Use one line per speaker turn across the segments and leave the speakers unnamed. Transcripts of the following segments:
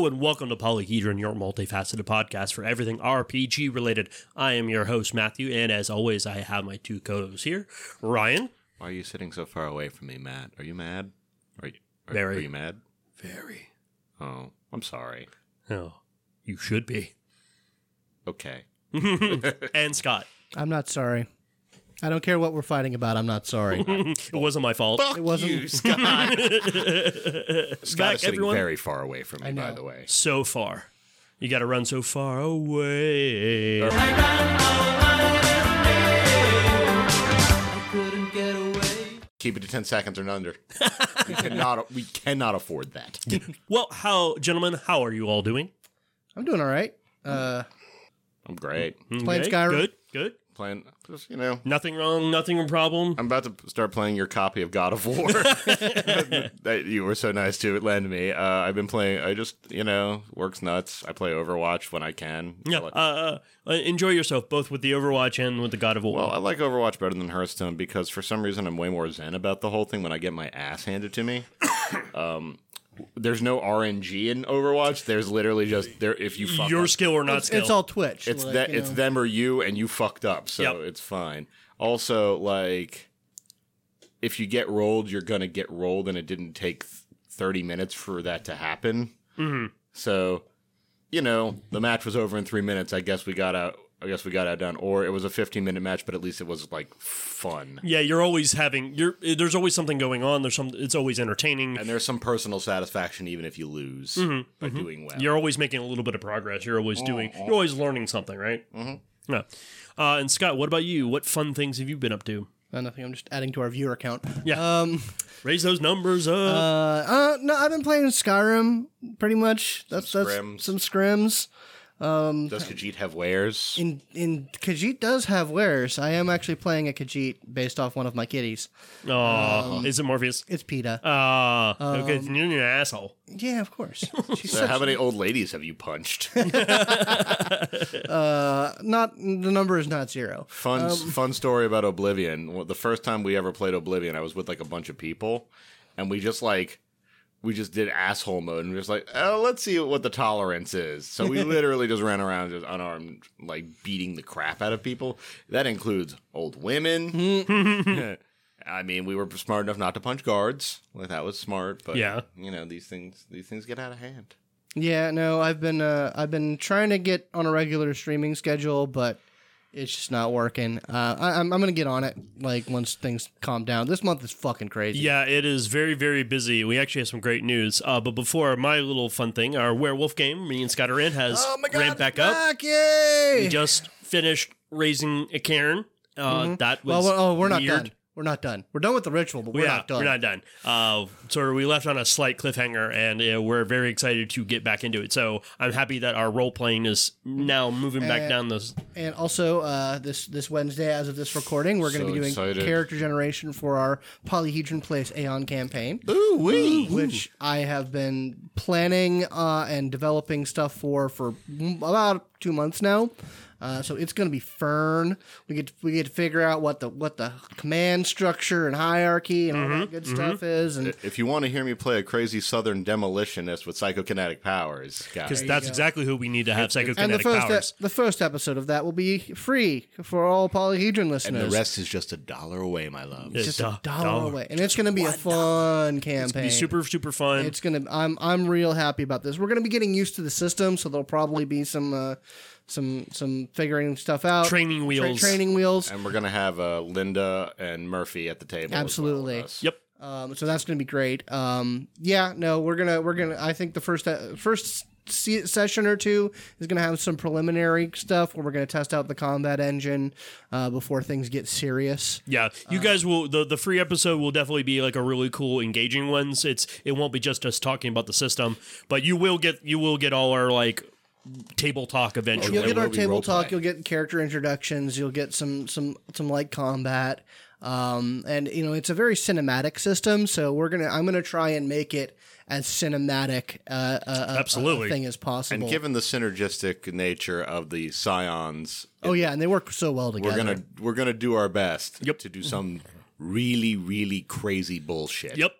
Hello and welcome to Polyhedron, your multifaceted podcast for everything RPG related. I am your host, Matthew, and as always, I have my two co hosts here Ryan.
Why are you sitting so far away from me, Matt? Are you mad? Are you, are,
Very.
Are you mad?
Very.
Oh, I'm sorry.
Oh, you should be.
Okay.
and Scott.
I'm not sorry. I don't care what we're fighting about. I'm not sorry.
It wasn't my fault.
Fuck
wasn't-
you, Scott. Scott
Back,
is sitting
everyone.
very far away from me,
I
by the way.
So far. You got to run so far away.
Keep it to ten seconds or under. we cannot. We cannot afford that.
Well, how, gentlemen, how are you all doing?
I'm doing all right. Uh,
I'm great.
Playing
Okay,
Skyrim.
Good, good.
Playing. Just you know.
Nothing wrong, nothing a problem.
I'm about to start playing your copy of God of War that you were so nice to lend me. Uh, I've been playing. I just, you know, works nuts. I play Overwatch when I can.
Yeah,
I like-
uh, uh, enjoy yourself both with the Overwatch and with the God of War.
Well, I like Overwatch better than Hearthstone because for some reason I'm way more zen about the whole thing when I get my ass handed to me. um, there's no RNG in Overwatch. There's literally just there if you fuck
Your
up,
skill or not
it's,
skill.
it's all Twitch.
it's
like,
that
you
it's
know.
them or you and you fucked up, so
Yep.
it's fine. Also, like if you get rolled, you're gonna get rolled, and it didn't take 30 minutes for that to happen. Mm-hmm. So, you know, the match was over in three minutes. I guess we got out. I guess we got that done, or it was a 15 minute match, but at least it was like fun.
yeah, you're always having. You're there's always something going on. There's some. It's always entertaining.
And there's some personal satisfaction even if you lose by doing well.
You're always making a little bit of progress. You're always doing. You're always learning something, right? Mm-hmm. Yeah. Uh, and Scott, what about you? What fun things have you been up to?
Uh, nothing. I'm just adding to our viewer count.
Yeah.
Um.
Raise those numbers up.
Uh. uh no, I've been playing Skyrim pretty much. That's that's
scrims.
some scrims.
Does Khajiit have wares?
In in Khajiit does have wares. I am actually playing a Khajiit based off one of my kitties.
oh, is it Morpheus?
It's PETA.
Ah, okay. You're an asshole.
yeah, of course. She's
So how many old ladies have you punched?
uh, not the number is not zero.
fun fun story about Oblivion. The first time we ever played Oblivion, I was with like a bunch of people, and we just like we just did asshole mode and we are just like, oh, let's see what the tolerance is. So we literally just ran around just unarmed, like beating the crap out of people. That includes old women. I mean, we were smart enough not to punch guards. Like that was smart, but
Yeah.
you know these things these things get out of hand.
Yeah, no, I've been uh, I've been trying to get on a regular streaming schedule, but it's just not working. Uh, I, I'm I'm gonna get on it like once things calm down. This month is fucking crazy.
Yeah, it is very, very busy. We actually have some great news. Uh, but before my little fun thing, our werewolf game, me and Scott are in, has
Oh my god,
ramped back up.
back, Yay!
We just finished raising a cairn. Uh, That was
well, well, oh, we're not
weird.
done. We're not done. We're done with the ritual, but we're
yeah,
not done.
we're not done. Uh, so we left on a slight cliffhanger, and uh, we're very excited to get back into it. So I'm happy that our role playing is now moving back
Uh,
down those.
And also, uh, this this Wednesday, as of this recording, we're going to
So
be doing
excited.
character generation for our Polyhedron Place Aeon campaign.
Ooh wee!
which I have been planning uh, and developing stuff for for about two months now. Uh, so it's going to be Fern. We get we get to figure out what the what the command structure and hierarchy and all
Mm-hmm,
that good stuff is. And
If you want to hear me play a crazy southern demolitionist with psychokinetic powers,
Because that's exactly who we need to have
and the
psychokinetic
first
powers.
e- the first episode of that will be free for all Polyhedron listeners.
and
listeners.
the rest is just a dollar away, my love.
It's
just
Do-
a dollar,
dollar.
away, and it's going to be a fun campaign.
Be super, super fun.
It's gonna. I'm I'm real happy about this. We're gonna be getting used to the system, so there'll probably be some uh, some some figuring stuff out.
Training
Tra-
wheels.
training wheels.
And we're gonna have uh, Linda and Murphy at the table. as well
Absolutely.
Yep.
Um, so that's gonna be great. Um, yeah. No, we're gonna we're gonna. I think the first uh, first se- session or two is gonna have some preliminary stuff where we're gonna test out the combat engine uh, before things get serious.
Yeah, you
Uh,
guys will the the free episode will definitely be like a really cool, engaging one. It's it won't be just us talking about the system, but you will get you will get all our like table talk eventually.
You'll get our table talk.
play.
You'll get character introductions. You'll get some some some light combat. Um, and you know it's a very cinematic system, so we're gonna I'm gonna try and make it as cinematic uh, uh, a- a-
Absolutely.
a thing as possible.
And given the synergistic nature of the psions,
oh yeah, and they work so well together.
we're gonna we're gonna do our best
Yep.
to do some really really crazy bullshit.
Yep.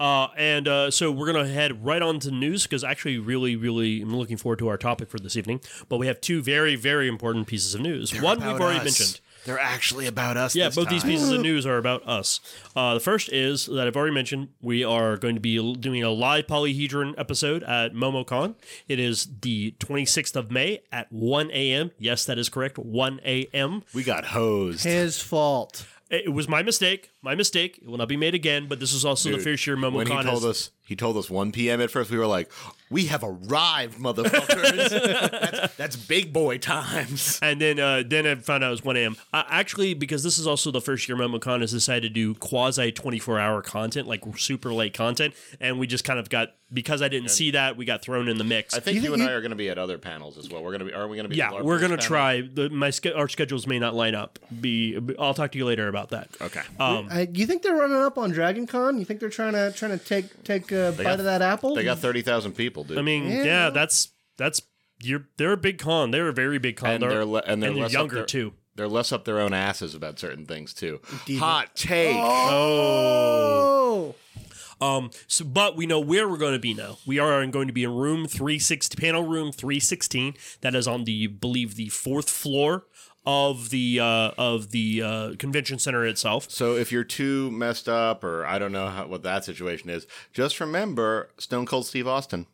Uh, and uh, so we're gonna head right on to news because actually, really, really, I'm looking forward to our topic for this evening. But we have two very, very important pieces of news. One we've already
us.
mentioned.
They're actually about us.
Yeah,
this
both these pieces of news are about us. Uh, the first is that I've already mentioned we are going to be doing a live polyhedron episode at MomoCon. It is the 26th of May at 1 a.m. Yes, that is correct. 1 a.m.
We got hosed.
His fault.
It it was my mistake. My mistake. It will not be made again. But this is also the first year MomoCon
when he told us he told us 1 p.m. at first we were like we have arrived motherfuckers that's, that's big boy times
And then, uh, then I found out it was 1 a.m. Uh, actually, because this is also the first year MomoCon has decided to do quasi 24 hour content, like super late content, and we just kind of got because I didn't see that, we got thrown in the mix.
i think
You
you,
think
and i are going to be at other panels as well we're going to be are we going to be
yeah, we're gonna try. The, my sch- our schedules may not line up. Be I'll talk to you later about that.
okay
Um,
Uh, you think they're running up on Dragon Con? You think they're trying to trying to take take a bite
got-
of that apple?
they got 30,000 people dude
I mean,
Yeah.
yeah, that's that's you're they're a big con. They're a very big con.
and they're, le- and they're,
and they're younger
their-
too.
they're less up their own asses about certain things too hot take
oh,
Um, so, but we know where we're going to be now. We are going to be in room 360, panel room 316. That is on the, believe, the fourth floor of the uh, of the uh, convention center itself.
so if you're too messed up or i don't know how, what that situation is just remember stone cold steve austin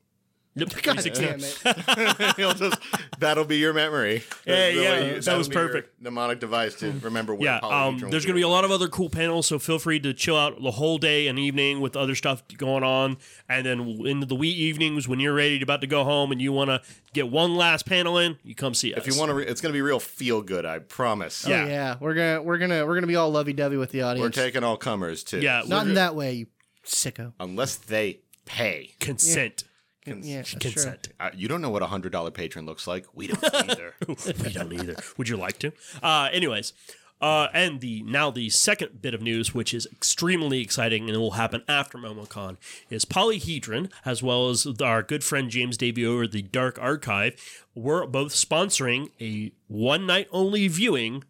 Yep,
God damn it!
He'll just, that'll be your memory.
Yeah,
That's the
yeah,
way
that
that'll
was
be your
perfect.
Mnemonic device to remember where
Yeah, um, there's going to be a lot of other cool panels, so feel free to chill out the whole day and evening with other stuff going on. And then into the wee evenings when you're ready to about to go home and you want to get one last panel in, you come see us.
If you want to, re- it's going to be real feel good. I promise.
Oh,
Yeah.
yeah, we're gonna we're gonna we're gonna be all lovey dovey with the audience.
we're taking all comers too.
yeah,
Not
we're-
in that way, you sicko.
unless they pay.
consent.
Yeah, that's.
Consent.
Uh, you don't know what a hundred dollar patron looks like. We don't either.
we don't either. Would you like to? Uh, anyways, uh, and the now the second bit of news, which is extremely exciting and will happen after MomoCon, is Polyhedron, as well as our good friend James Davey over the Dark Archive, we're both sponsoring a one night only viewing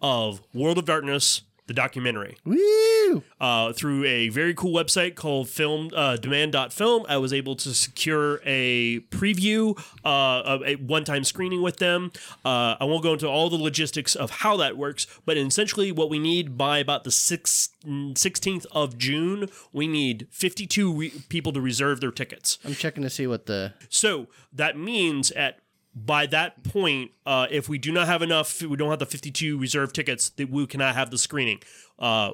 of World of Darkness, the documentary.
Woo!
uh, through a very cool website called film uh, demand.film i was able to secure a preview uh, a one-time screening with them. Uh, i won't go into all the logistics of how that works but essentially what we need by about the 6th, 16th of june we need 52 re- people to reserve their tickets.
I'm checking to see what the
so that means at by that point, uh, if we do not have enough, we don't have the 52 reserved tickets, that we cannot have the screening. Uh,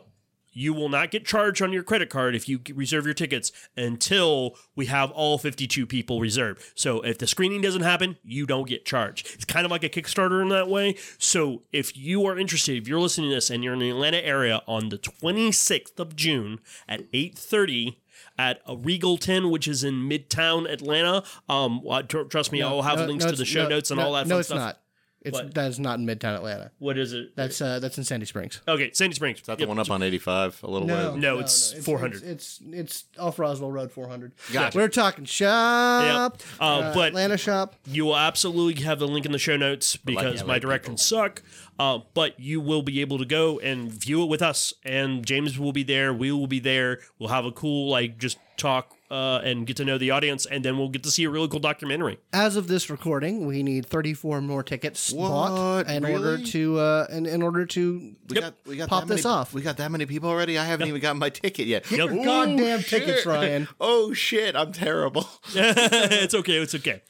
you will not get charged on your credit card if you reserve your tickets until we have all 52 people reserved. So if the screening doesn't happen, you don't get charged. It's kind of like a Kickstarter in that way. So if you are interested, if you're listening to this and you're in the Atlanta area on the 26th of June at 8:30 at a Regal 10, which is in Midtown Atlanta. Um, uh, tr- trust me, I'll have
No,
links
no,
to the show
no,
notes and
no,
all that.
No,
fun
it's
stuff.
not. It's
What?
that is not in Midtown Atlanta.
What is it?
That's uh that's in Sandy Springs.
okay, Sandy Springs.
Is that the one up on eighty five? A little
No,
way.
No, it's 400.
It's, it's it's off Roswell Road 400.
Gotcha.
We're talking shop.
Yep. Uh, but
Atlanta shop.
You will absolutely have the link in the show notes because
yeah,
my
like
directions suck. Uh, but you will be able to go and view it with us, and James will be there. We will be there. We'll have a cool like just talk uh, and get to know the audience, and then we'll get to see a really cool documentary.
As of this recording, we need 34 more tickets bought
What?
in order to uh in, in order to
We got we got
Pop
that
this off.
We got that many people already. I haven't even gotten my ticket yet.
Yep.
Your goddamn tickets. Ryan.
Oh shit! I'm terrible.
it's okay. It's okay.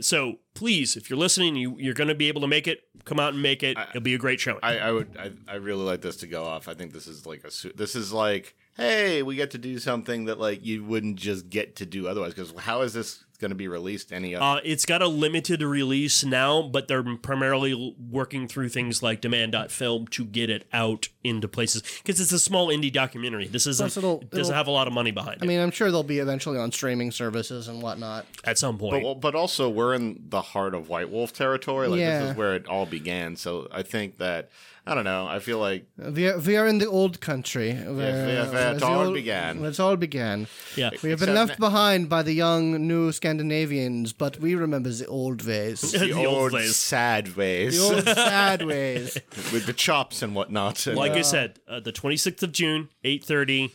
So please, if you're listening, you you're going to be able to make it. Come out and make it. It'll be a great show.
I, I would I, I really like this to go off. I think this is like a su- this is like hey we get to do something that like you wouldn't just get to do otherwise because how is this going to be released any other
Uh, it's got a limited release now, but they're primarily working through things like demand.film to get it out into places because it's a small indie documentary. This isn't
Plus it'll-
it doesn't
it'll-
have a lot of money behind
I
it I
mean, I'm sure they'll be eventually on streaming services and whatnot.
at some point.
but, but also we're in the heart of White Wolf territory like this is where it all began so I think that I don't know I feel like
We are, we are in the old country. Where,
where- where it all
old-
began.
Where it all began.
yeah.
We have been
Except
left behind by the young new Scandinavians, but we remember the old ways.
the,
The old
old,
ways.
sad ways
The old sad ways.
with the chops and whatnot and,
Like I said, uh, the 26th of June, 8:30,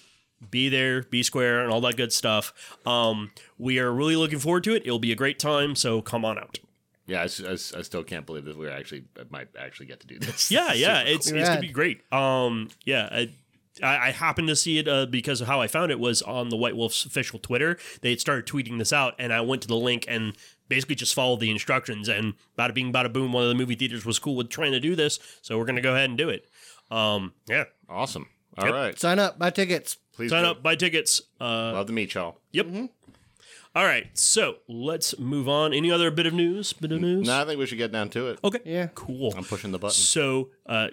be there, be square, and all that good stuff. Um, we are really looking forward to it. It'll be a great time, so come on out.
Yeah, I still can't believe that we actually might actually get to do this.
Yeah, yeah, it's it's gonna be great. Um, yeah, I, I, I happened to see it uh, because of how I found it was on the White Wolf's official Twitter. They had started tweeting this out, and I went to the link and basically just followed the instructions. And bada bing, bada boom, one of the movie theaters was cool with trying to do this, so we're gonna go ahead and do it. Um, yeah,
Awesome. All right,
Yep.
Sign up, buy tickets.
Please
sign
do.
up, buy tickets. Uh,
Love to meet y'all.
yep. All right, so let's move on. Any other bit of news? Bit of news?
No, I think we should get down to it.
Okay.
Yeah.
Cool.
I'm pushing the button.
So uh,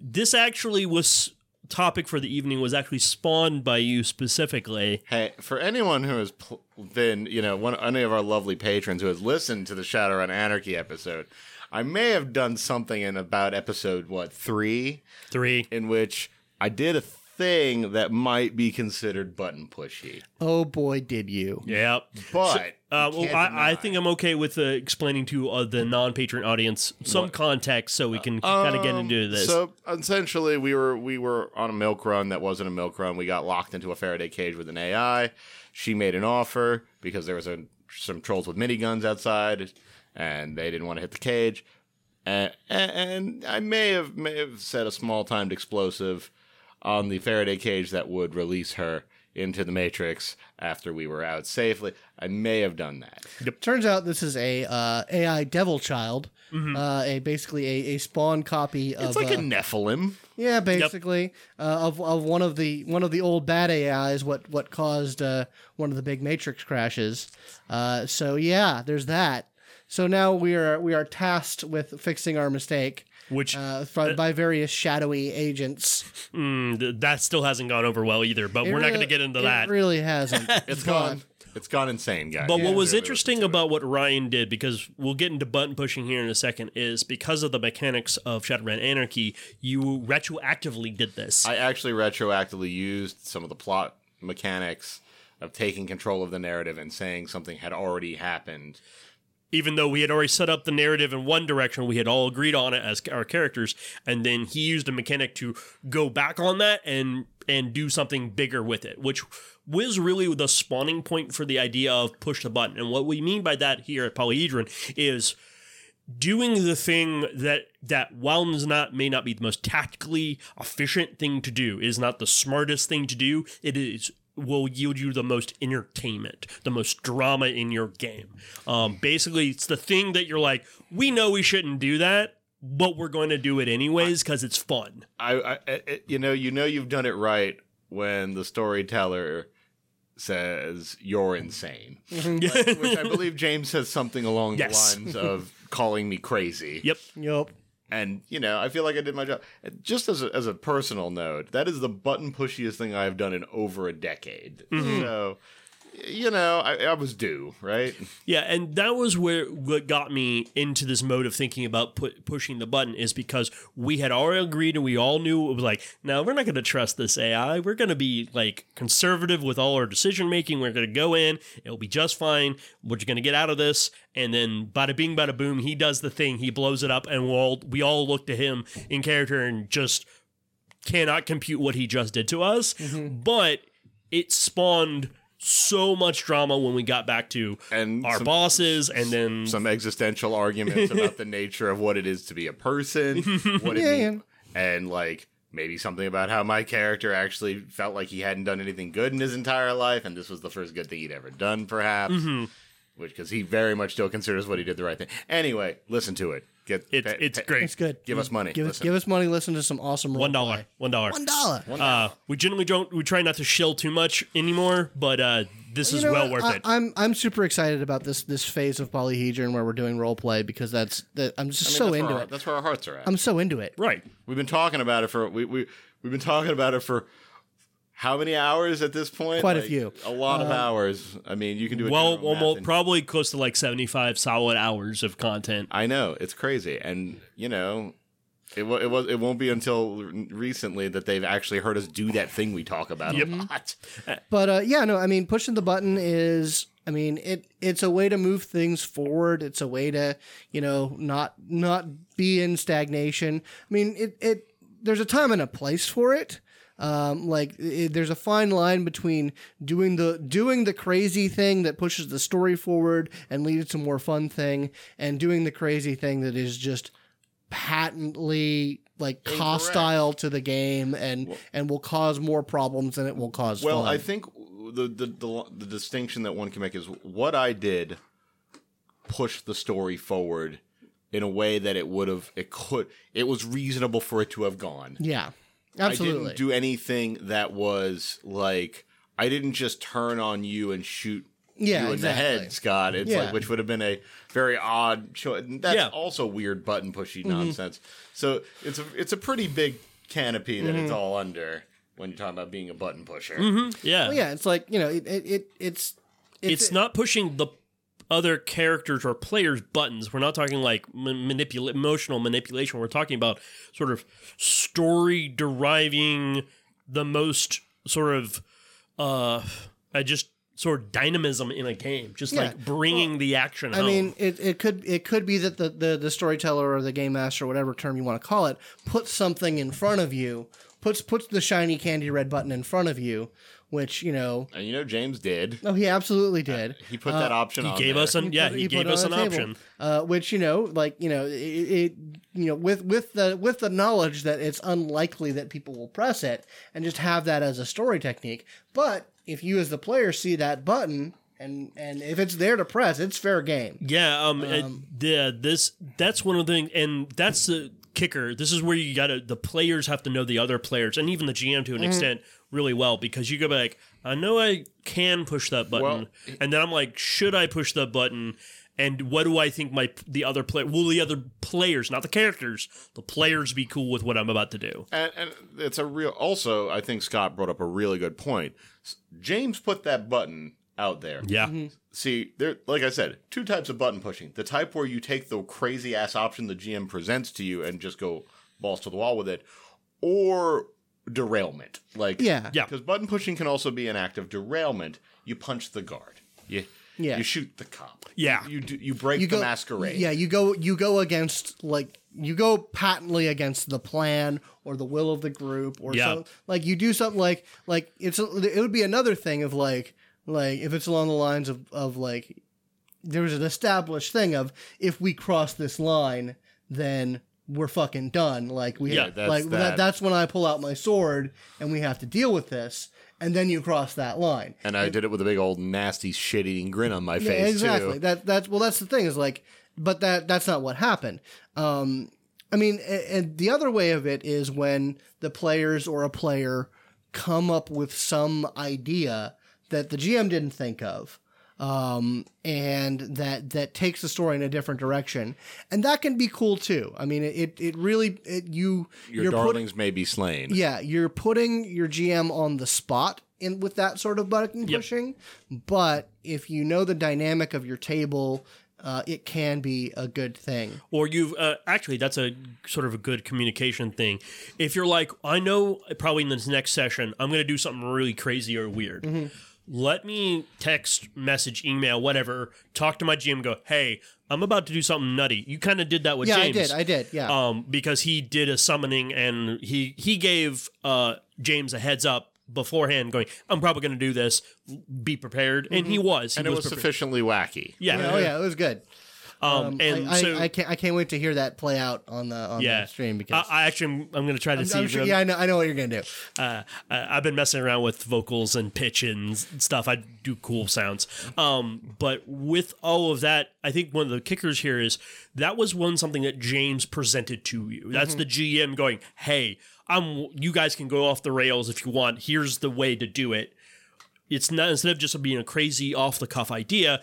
this actually was topic for the evening was actually spawned by you specifically.
Hey, for anyone who has pl- been, you know, one any of our lovely patrons who has listened to the Shadowrun Anarchy episode, I may have done something in about episode what three,
Three.
in which I did a thing that might be considered button pushy,
Oh boy, did you.
Yep.
but
Uh, well, I, I think I'm okay with uh, explaining to uh, the non-patron audience some context so we can kind of get into this.
Um, So essentially, we were we were on a milk run that wasn't a milk run. We got locked into a Faraday cage with an AI. She made an offer because there was a, some trolls with miniguns outside, and they didn't want to hit the cage. And, and I may have may have set a small timed explosive on the Faraday cage that would release her into the Matrix after we were out safely. I may have done that.
Turns out this is a uh, AI devil child.
Mm-hmm.
Uh, a basically a, a spawn copy of
It's like
uh,
a Nephilim.
yeah, basically uh, of of one of the one of the old bad AIs. What what caused uh, one of the big Matrix crashes. Uh, so yeah, there's that. So now we are we are tasked with fixing our mistake
which
uh, fr- by various shadowy agents.
mm, that still hasn't gone over well either. But
It
we're not going to get into that, it
really hasn't.
It's gone. It's gone insane, guys.
But what was
Really
interesting
listen to it.
about what Ryan did, because we'll get into button pushing here in a second, is because of the mechanics of Shadowrun Anarchy, you retroactively did this.
I actually retroactively used some of the plot mechanics of taking control of the narrative and saying something had already happened.
Even though we had already set up the narrative in one direction, we had all agreed on it as our characters, and then he used a mechanic to go back on that and and do something bigger with it, which was really the spawning point for the idea of push the button. And what we mean by that here at Polyhedron is doing the thing that that while not may not be the most tactically efficient thing to do is not the smartest thing to do it is will yield you the most entertainment the most drama in your game um, basically it's the thing that you're like we know we shouldn't do that but we're going to do it anyways because it's fun
I, I, I- you know, you know, you've done it right when the storyteller says you're insane, which I believe James says something along
Yes.
the lines of calling me crazy.
yep
Yup.
And you know i feel like i did my job. Just as a, as a personal note that is the button pushiest thing i've done in over a decade. Mm-hmm. So you know I, I was due right
Yeah, and that was where what got me into this mode of thinking about pu- pushing the button is because we had already agreed and we all knew it was like, no, we're not going to trust this AI. We're going to be like conservative with all our decision making. We're going to go in, it'll be just fine. We're going to get out of this, and then bada bing, bada boom, he does the thing, he blows it up, and we all we all look to him in character and just cannot compute what he just did to us. Mm-hmm. But it spawned so much drama when we got back to
And
our
some-
bosses and then
some existential arguments about the nature of what it is to be a person what it
Yeah,
and like maybe something about how my character actually felt like he hadn't done anything good in his entire life and this was the first good thing he'd ever done perhaps
Mm-hmm.
Which because he very much still considers what he did the right thing anyway listen to it get
it's
pa-
it's
pa-
great.
It's good.
Give us money.
Give us give us money. Listen to some awesome
One
roleplay.
dollar. One dollar.
One dollar.
Uh, we generally don't. We try not to shill too much anymore, but uh, this
You
is well
what?
worth
I,
it.
I'm I'm super excited about this this phase of Polyhedron where we're doing role play because that's that I'm just
I mean,
so into
our,
it.
That's where our hearts are at.
I'm so into it.
right.
We've been talking about it for we we we've been talking about it for how many hours at this point?
Quite a few.
A lot of hours. I mean, you can do a
Well,
general
almost
and-
probably close to like seventy-five solid hours of content.
I know it's crazy, and you know, it wa- it was it won't be until recently that they've actually heard us do that thing we talk about
Yep.
a lot.
But uh, yeah, no, I mean pushing the button is I mean it it's a way to move things forward. It's a way to, you know, not not be in stagnation. I mean it it there's a time and a place for it. Um, like it, there's a fine line between doing the doing the crazy thing that pushes the story forward and leads to more fun thing, and doing the crazy thing that is just patently like hostile to the game and and will cause more problems than it will cause
Well,
fun.
I think the, the the the distinction that one can make is what I did pushed the story forward in a way that it would have it could it was reasonable for it to have gone.
yeah,
I
absolutely.
didn't do anything that was like I didn't just turn on you and shoot
Yeah,
you in the head, Scott. It's
Yeah.
like which would have been a very odd choice. That's
Yeah.
also weird button pushy
Mm-hmm.
nonsense. So it's a it's a pretty big canopy that
Mm-hmm.
it's all under when you're talking about being a button pusher.
Yeah.
Well, yeah, it's like you know, it, it, it it's
it's not pushing the other characters or players buttons we're not talking like manipula- emotional manipulation we're talking about sort of story deriving the most sort of uh I just sort of dynamism in a game just
Yeah.
like bringing the action
I
home.
mean, it, it could it could be that the, the the storyteller or the game master, or whatever term you want to call it, puts something in front of you, puts puts the shiny candy red button in front of you, which you know,
And you know James did.
oh, he absolutely did.
He put that option
he
on
gave
there.
us an yeah
put-
he,
put
gave us an
table.
option
uh, which you know, like you know, it, it you know with with the with the knowledge that it's unlikely that people will press it, and just have that as a story technique. But if you as the player see that button. And, and if it's there to press, it's fair game.
Yeah, um, it- the this that's one of the things, and that's the kicker. This is where you got to the players have to know the other players, and even the GM to an extent really well because you go back. I know I can push that button,
Well-
and then I'm like, should I push that button? And what do I think my the other player? Will the other players, not the characters, the players, be cool with what I'm about to do?
And, and it's a real. Also, I think Scott brought up a really good point. James put that button out there.
Yeah, mm-hmm.
See, there, like I said, two types of button pushing. The type where you take the crazy ass option the GM presents to you and just go balls to the wall with it, or derailment. Like,
Yeah.
Yeah.
because button pushing can also be an act of derailment. You punch the guard. You,
Yeah.
You shoot the cop.
Yeah.
You do, you break
you
the
go
masquerade.
Yeah, you go you go against like you go patently against the plan or the will of the group or
Yeah.
so like you do something like like it's a, it would be another thing of like like if it's along the lines of of like there's an established thing of if we cross this line then we're fucking done like we
Yeah,
that's
like that.
that.
that's when I pull out my sword and we have to deal with this and then you cross that line
And I did it with a big old nasty shit eating grin on my
yeah,
face
exactly.
too.
That that's well, that's the thing is like, but that that's not what happened. Um, I mean, and the other way of it is when the players or a player come up with some idea that the GM didn't think of. Um, and that that takes the story in a different direction, and that can be cool too. I mean, it it really it, you
Your
you're put-
darlings may be slain.
yeah, you're putting your GM on the spot in with that sort of button
Yep.
pushing. But if you know the dynamic of your table, uh, it can be a good thing.
or you've uh, actually that's a sort of a good communication thing if you're like i know probably in this next session i'm going to do something really crazy or weird
Mm-hmm.
Let me text message email whatever talk to my gm go hey i'm about to do something nutty you kind of did that with
Yeah,
james
I did. I did. Yeah.
um, because he did a summoning and he he gave uh, James a heads up beforehand, going, "I'm probably going to do this. Be prepared." And he was. He
And it was
prepared.
sufficiently wacky.
Yeah.
oh yeah, it was good.
Um, and
I,
so
I, I can't. I can't wait to hear that play out on the on
yeah,
the stream because
I, I actually am, I'm going to try to see.
I'm
if
sure,
I'm-
yeah, I know. I know what you're gonna do.
uh, I- I've been messing around with vocals and pitch and stuff. I do cool sounds. Um, but with all of that, I think one of the kickers here is that was one something that James presented to you. That's the GM going, "Hey, I'm. You guys can go off the rails if you want. Here's the way to do it." It's not instead of just being a crazy off the cuff idea.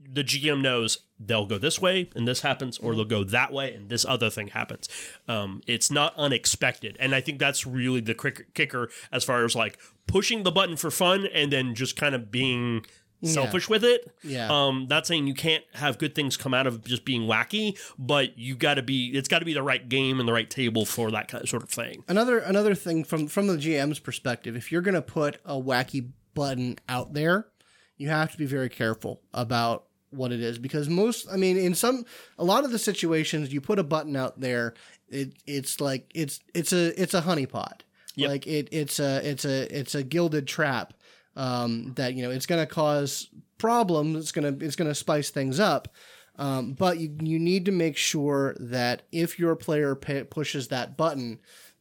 The GM knows they'll go this way and this happens, or they'll go that way and this other thing happens. Um, it's not unexpected, and I think that's really the crick- kicker as far as like pushing the button for fun and then just kind of being selfish with it.
Yeah.
Um, not saying you can't have good things come out of just being wacky, but you got to be. It's got to be the right game and the right table for that kind of sort of thing.
Another another thing from from the GM's perspective, if you're gonna put a wacky button out there, you have to be very careful about what it is because most I mean in some a lot of the situations you put a button out there, it it's like it's it's a it's a honeypot.
Yep.
Like it, it's a it's a it's a gilded trap um, that you know it's going to cause problems. It's gonna it's gonna spice things up. Um, but you you need to make sure that if your player pa pushes that button,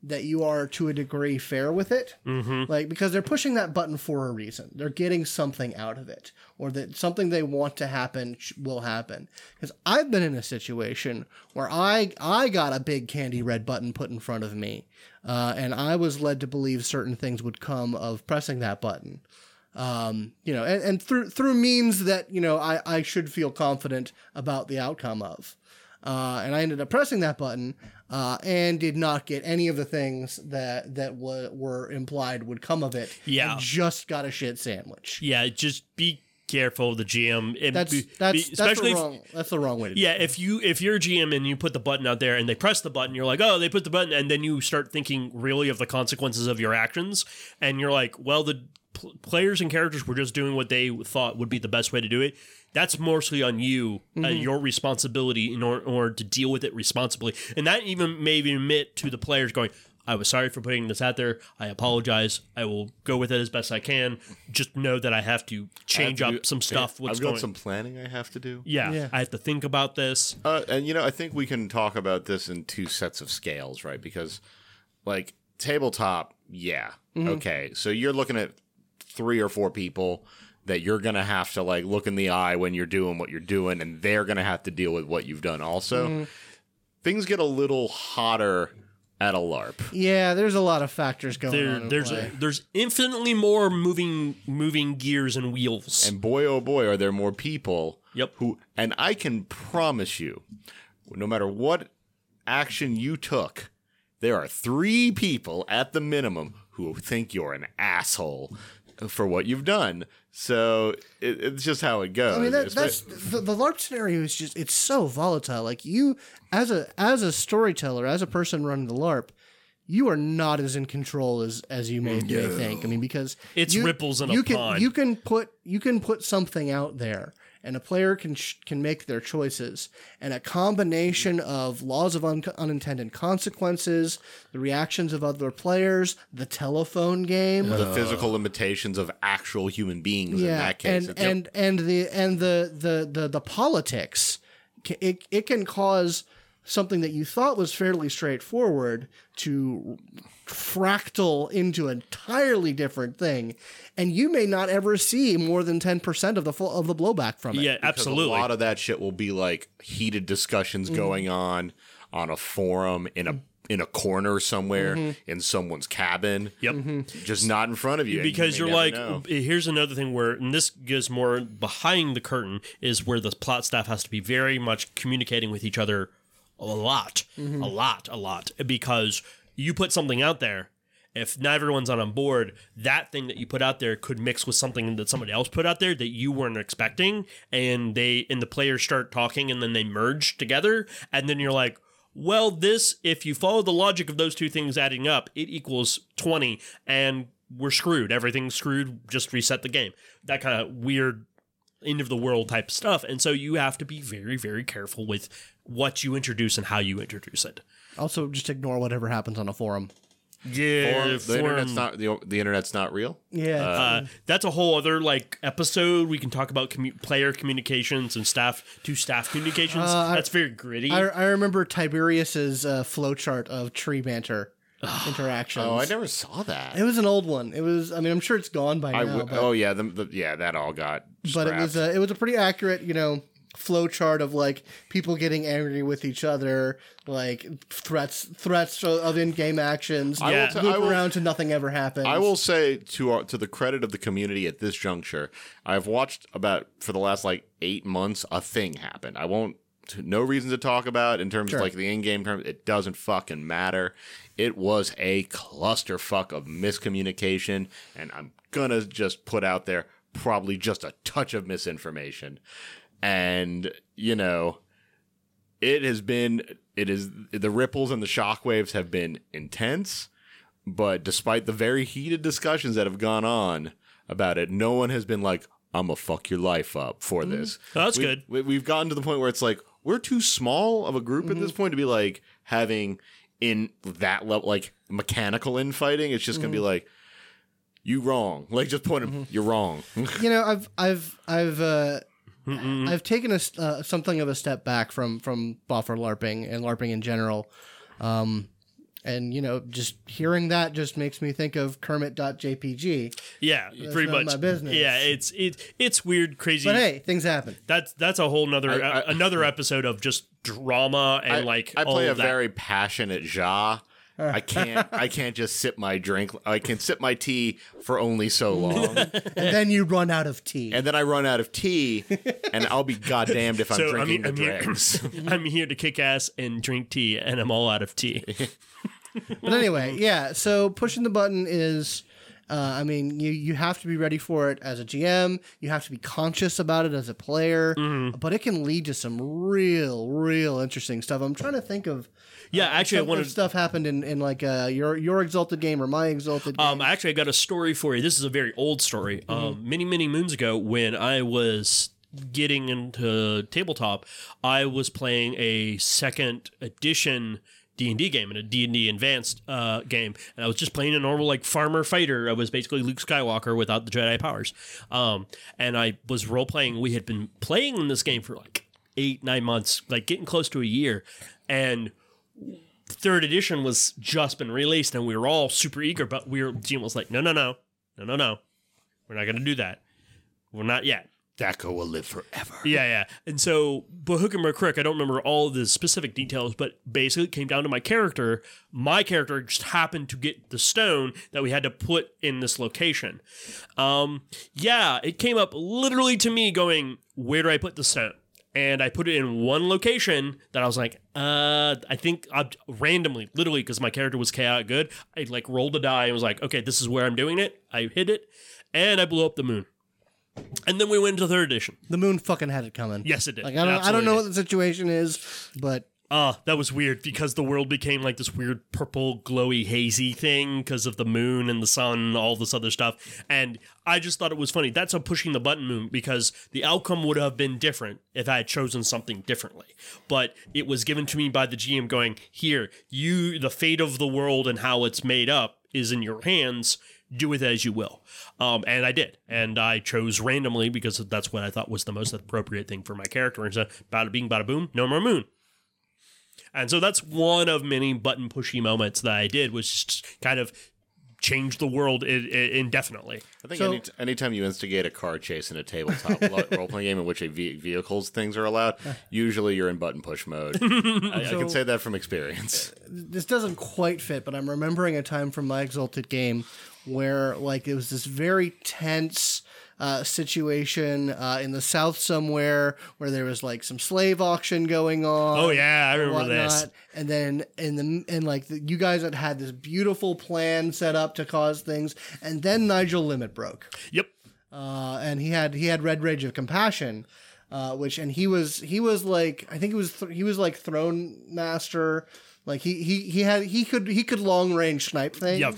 that you are to a degree fair with it. Mm-hmm. Like because they're pushing that button for a reason. They're getting something out of it, or that something they want to happen sh- will happen. Because I've been in a situation where I I got a big candy red button put in front of me, uh, and I was led to believe certain things would come of pressing that button um, you know, and, and through through means that you know I, I should feel confident about the outcome of. Uh, and I ended up pressing that button uh, and did not get any of the things that that w- were implied would come of it.
Yeah.
and just got a shit sandwich.
Yeah, just be careful of the GM. and
That's
be-
that's
be-
that's
especially
the
if-
wrong that's the wrong way to do
Yeah,
it.
if you if you're a GM and you put the button out there and they press the button, you're like, oh, they put the button, and then you start thinking really of the consequences of your actions, and you're like, well, the pl- players and characters were just doing what they thought would be the best way to do it. That's mostly on you, uh, your responsibility in order, in order to deal with it responsibly, and that even maybe admit to the players going. I was sorry for putting this out there. I apologize. I will go with it as best I can. Just know that I have to change
I have
up
do-
some stuff. What's
I've got
going?
some planning I have to do.
yeah,
Yeah.
I have to think about this.
Uh, and you know, I think we can talk about this in two sets of scales, right? Because, like, tabletop, yeah, okay. So you're looking at three or four people that you're gonna have to like look in the eye when you're doing what you're doing, and they're gonna have to deal with what you've done. Also, mm-hmm. things get a little hotter at a LARP.
yeah, there's a lot of factors going
there,
on.
there's
play.
there's infinitely more moving moving gears and wheels.
And boy, oh boy, are there more people
Yep.
who, and I can promise you, no matter what action you took, there are three people at the minimum who think you're an asshole for what you've done. So it, it's just how it goes.
I mean, that, that's the, the LARP scenario is just it's so volatile. Like you, as a as a storyteller, as a person running the LARP, you are not as in control as as you may, may think. I mean, because
It's
you-
ripples in a
you can
pond.
you can put you can put something out there, and a player can sh- can make their choices, and a combination of laws of un- unintended consequences, the reactions of other players, the telephone game,
the physical limitations of actual human beings in that case.
and and and the and the the the, the politics it, it can cause something that you thought was fairly straightforward to fractal into an entirely different thing and you may not ever see more than 10% of the full, of the blowback from it
yeah,
Because
absolutely.
A lot of that shit will be like heated discussions mm-hmm. going on on a forum in a mm-hmm. in a corner somewhere mm-hmm. in someone's cabin.
Yep.
Just not in front of you. and you
Because you're like,
know.
here's another thing where, and this goes more behind the curtain, is where the plot staff has to be very much communicating with each other a lot, a lot, a lot. Because you put something out there, if not everyone's on, board, that thing that you put out there could mix with something that somebody else put out there that you weren't expecting, and they and the players start talking, and then they merge together, and then you're like, well, this if you follow the logic of those two things adding up, it equals twenty, and we're screwed. Everything's screwed. Just reset the game. That kind of weird end of the world type stuff, and so you have to be very, very careful with what you introduce and how you introduce it.
Also just ignore whatever happens on a forum
Yeah,
Forum- the
forum-
internet's not the, the internet's not real.
yeah
Uh, that's a whole other like episode. We can talk about commu- player communications and staff to staff communications.
Uh, I-
that's very gritty.
I, I remember Tiberius's uh, flowchart of tree banter interactions.
Oh, I never saw that.
It was an old one. It was. I mean, I'm sure it's gone by
I
now.
w-
but,
oh yeah, the, the, yeah, that all got.
but it was a it was a pretty accurate, you know, flow chart of like people getting angry with each other, like threats threats of in game actions.
I will
Yeah.
t-
loop
I will-
around to nothing ever happens.
I will say to our, to the credit of the community at this juncture, I've watched about for the last like eight months a thing happen. I won't. No reason to talk about in terms
Sure.
of like the in-game terms. It doesn't fucking matter. It was a clusterfuck of miscommunication, and I'm gonna just put out there probably just a touch of misinformation. And you know, it has been it is the ripples and the shockwaves have been intense but despite the very heated discussions that have gone on about it no one has been like i'm gonna fuck your life up for mm-hmm. this
Oh, that's
We-
good.
we, we've gotten to the point where it's like we're too small of a group at this mm-hmm. point to be like having in that level, like mechanical infighting. It's just gonna be mm-hmm. like, you wrong. Like just point him, you're wrong.
you know, I've I've I've uh, I've taken a s- uh, something of a step back from from boffer larping and larping in general, um, and you know, just hearing that just makes me think of Kermit.jpg.
Yeah, pretty much.
my business.
Yeah, it's it it's weird, crazy.
But hey, things happen.
that's that's a whole nother
I- I-
another episode of just drama and
I,
like
I
all
play a
that.
very passionate Ja. I can't. I can't just sip my drink. I can sip my tea for only so long,
And then you run out of tea.
and then I run out of tea, and I'll be goddamned if I'm
So I
drinking
mean,
the
I'm here,
dregs.
I'm here to kick ass and drink tea, and I'm all out of tea.
But anyway, yeah. So pushing the button is, uh, I mean, you you have to be ready for it as a GM. You have to be conscious about it as a player.
Mm-hmm.
But it can lead to some real, real interesting stuff. I'm trying to think of.
Yeah, actually, I wanted
stuff happened in, in like uh, your your exalted game or my exalted game.
Um, actually, I got a story for you. This is a very old story.
Mm-hmm.
Um, many, many moons ago, when I was getting into tabletop, I was playing a second edition D and D game and a D and D advanced uh, game, and I was just playing a normal like farmer fighter. I was basically Luke Skywalker without the Jedi powers, um, and I was role playing. We had been playing in this game for like eight, nine months, like getting close to a year, and third edition was just been released and we were all super eager, but we were GM was like, no, no, no, no, no, no, we're not gonna do that. We're not yet.
THAC0 will live forever.
Yeah, yeah. And so, but hook and crook, I don't remember all the specific details, but basically it came down to my character. My character just happened to get the stone that we had to put in this location. Um, yeah, it came up literally to me going, where do I put the stone? And I put it in one location that I was like, uh, I think I randomly, literally, because my character was chaotic good. I like rolled a die and was like, okay, this is where I'm doing it. I hit it, and I blew up the moon. And then we went into third edition.
the moon fucking had it coming.
Yes, it did.
Like I don't, I don't know what the situation is, but
Ah, that was weird because the world became like this weird purple, glowy, hazy thing because of the moon and the sun, and all this other stuff. And I just thought it was funny. That's a pushing the button moon because the outcome would have been different if I had chosen something differently. But it was given to me by the GM going, Here, you, the fate of the world and how it's made up is in your hands. Do with it as you will. Um, and I did. And I chose randomly because that's what I thought was the most appropriate thing for my character. And so, bada bing, bada boom, no more moon. And so that's one of many button pushy moments that I did, was just kind of change the world I- I- indefinitely.
I think
So-
any, anytime you instigate a car chase in a tabletop role playing game in which a ve- vehicles things are allowed, usually you're in button push mode. I, I
So-
can say that from experience.
this doesn't quite fit, but I'm remembering a time from my Exalted game where like it was this very tense uh, situation uh, in the south somewhere where there was like some slave auction going on.
Oh, yeah, I remember this.
And then in the and like the, you guys had had this beautiful plan set up to cause things, and then Nigel Limit broke
Yep.
uh, and he had he had Red Rage of Compassion, uh, which and he was he was like I think it was th- he was like Throne Master, like he he he had he could he could long range snipe things,
Yep.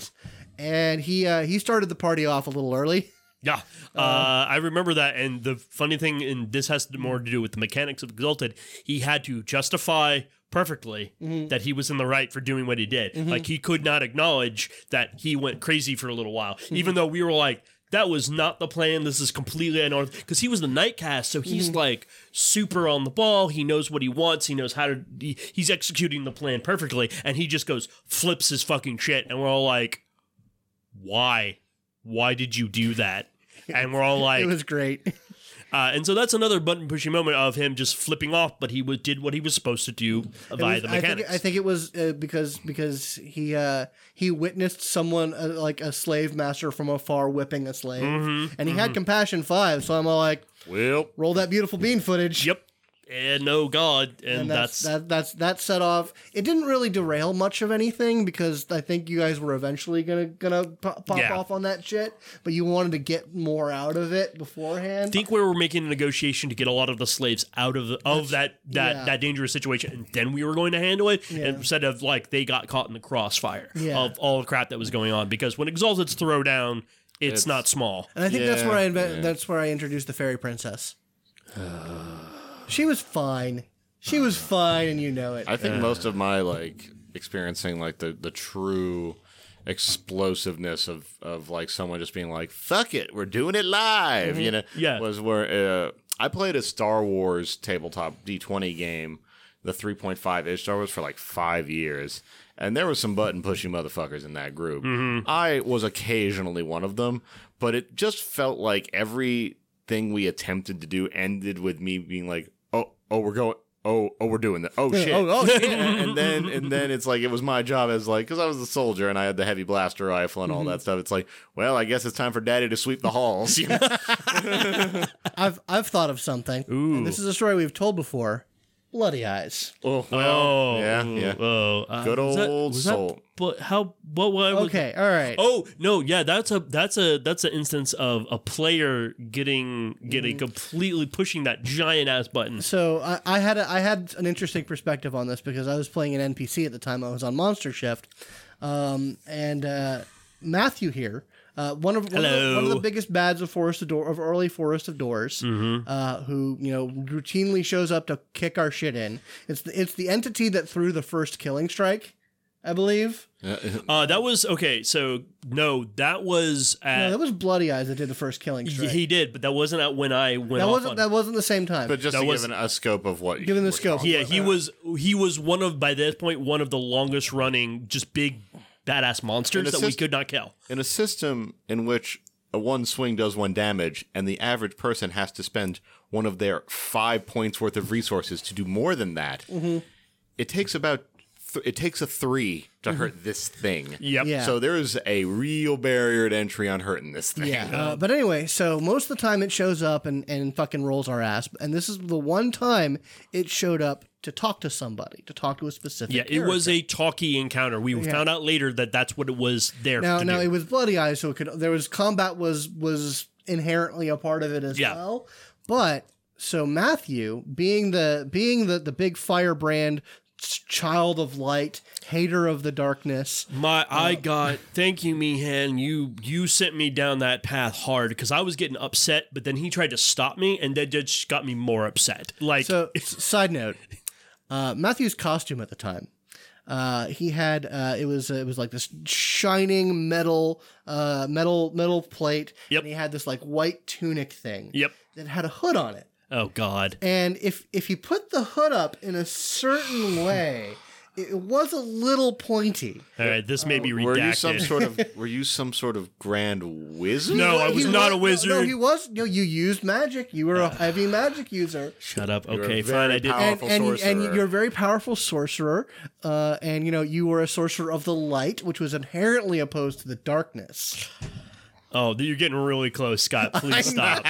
and he uh, he started the party off a little early.
Yeah. Uh-huh. Uh, I remember that. And the funny thing, and this has more to do with the mechanics of Exalted, he had to justify perfectly mm-hmm. that he was in the right for doing what he did. Mm-hmm. Like he could not acknowledge that he went crazy for a little while, mm-hmm. even though we were like, that was not the plan. This is completely unorthodox. Because he was the Night Caste, so he's like super on the ball. He knows what he wants. He knows how to. He, he's executing the plan perfectly, and he just goes flips his fucking shit, and we're all like, "Why? Why did you do that?" And we're all like,
It was great.
uh, and so that's another button pushing moment of him just flipping off, but he was, did what he was supposed to do
It
via
was-
the
I think,
mechanics.
I think it was uh, because because he uh, he witnessed someone uh, like a slave master from afar whipping a slave,
Mm-hmm,
and he had compassion five. So I'm all like,
Well,
roll that beautiful bean footage.
yep. And no god, and,
and
that's,
that's, that that's that set off. It didn't really derail much of anything because I think you guys were eventually gonna gonna pop, pop
Yeah.
off on that shit, but you wanted to get more out of it beforehand.
I think we were making a negotiation to get a lot of the slaves out of the, of that that,
yeah.
that dangerous situation, and then we were going to handle it
Yeah.
instead of like they got caught in the crossfire
Yeah.
of all the crap that was going on. Because when Exalted's throw down, it's,
It's-
not small.
and I think that's where I inve-
yeah.
that's where I introduced the fairy princess. Uh, she was fine. She was fine, and you know it.
I think most of my like experiencing like the the true explosiveness of of like someone just being like fuck it we're doing it live you know
Yeah.
was where uh, i played a star wars tabletop d20 game the 3.5 inch star wars for like five years and there was some button pushing motherfuckers in that group i was occasionally one of them but it just felt like everything we attempted to do ended with me being like oh we're going oh oh we're doing that oh shit
oh, oh, shit.
and, and then and then it's like it was my job as like because I was a soldier and I had the heavy blaster rifle and all that stuff. It's like, well, I guess it's time for Daddy to sweep the halls. You know?
I've I've thought of something. And this is a story we've told before. Bloody eyes.
oh, well,
Oh,
yeah, yeah.
Oh, uh,
Good
was that-
old
was that-
soul.
But how? What? What? was-
Okay, all right.
Oh no, yeah, that's a that's a that's an instance of a player getting getting
Mm-hmm.
completely pushing that giant ass button.
So I, I had a, I had an interesting perspective on this because I was playing an NPC at the time. I was on Monster Shift, um, and uh, Matthew here, uh, one of one of, the, one of the biggest bads of Forest of Door of early Forest of Doors, uh, who you know routinely shows up to kick our shit in. It's the, it's the entity that threw the first killing strike, I believe.
Uh, that was okay. So no, that was
No,
at
that was Bloody Eyes that did the first killing strike.
he did, but that wasn't at when I went
that wasn't
on.
that wasn't the same time.
But just
That
to
was-
give a scope of what,
Given the scope.
yeah, he was he was one of by this point one of the longest running just big badass monsters
And
that we could not kill.
in a system in which a one swing does one damage, and the average person has to spend one of their five points worth of resources to do more than that.
Mm-hmm.
It takes about th- it takes a three to hurt this thing.
Yep.
Yeah.
So there is a real barrier to entry on hurting this thing.
Yeah, uh, but anyway, so most of the time it shows up and, and fucking rolls our ass. And this is the one time it showed up to talk to somebody, to talk to a specific.
Yeah, it was a talky encounter. We found out later that that's what it was there
now.
to
Now
do.
it was bloody eyes, so it could. There was combat was was inherently a part of it as
Yeah.
well. But so Matthew, being the being the the big firebrand s- child of light, hater of the darkness.
My, I got. Thank you, Meehan. You you sent me down that path hard because I was getting upset, but then he tried to stop me, and that just got me more upset. Like,
So, side note, uh, Matthew's costume at the time. Uh, he had uh, it was it was like this shining metal uh, metal metal plate,
Yep.
and he had this like white tunic thing
yep.
that had a hood on it.
Oh God.
And if if you put the hood up in a certain way, it was a little pointy.
All right, this may be redacted.
Were you some sort of were you some sort of grand wizard?
No, I was
He
not a
no,
wizard.
No, he was. No, you used magic. You were a heavy magic user.
Shut up.
You're a
Okay,
very
fine. I did.
powerful-
and, and,
sorcerer.
and you're a very powerful sorcerer, uh, and you know you were a sorcerer of the light, which was inherently opposed to the darkness.
Oh, you're getting really close, Scott. Please stop.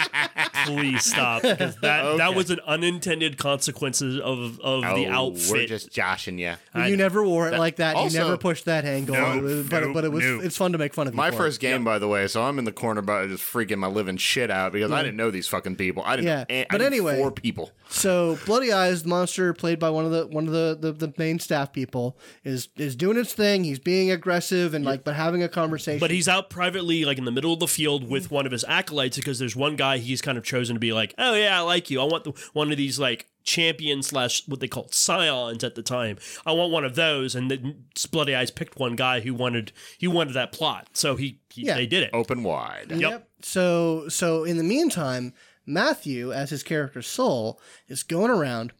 Please stop because that that was an unintended consequences of of the
Oh, We're just joshing you.
you never wore it like that.
also-
you never pushed that angle,
Nope,
was- but
nope,
but it was
nope.
it's fun to make fun of.
My first
it.
game, by the way, so I'm in the corner but just freaking my living shit out because I didn't know these fucking people. I didn't.
Yeah,
know, eh, I
but anyway.
four people.
So Bloody Eyes, the monster played by one of the one of the, the, the main staff people, is is doing its thing. He's being aggressive and like, but having a conversation.
But he's out privately, like in the middle of the field, with one of his acolytes because there's one guy he's kind of chosen to be like, oh yeah, I like you. I want the, one of these like champions slash what they called scions at the time. I want one of those, and then Bloody Eyes picked one guy who wanted he wanted that plot, so he, he
Yeah.
they did it.
Open wide.
Yep.
So so in the meantime, Matthew, as his character Soul, is going around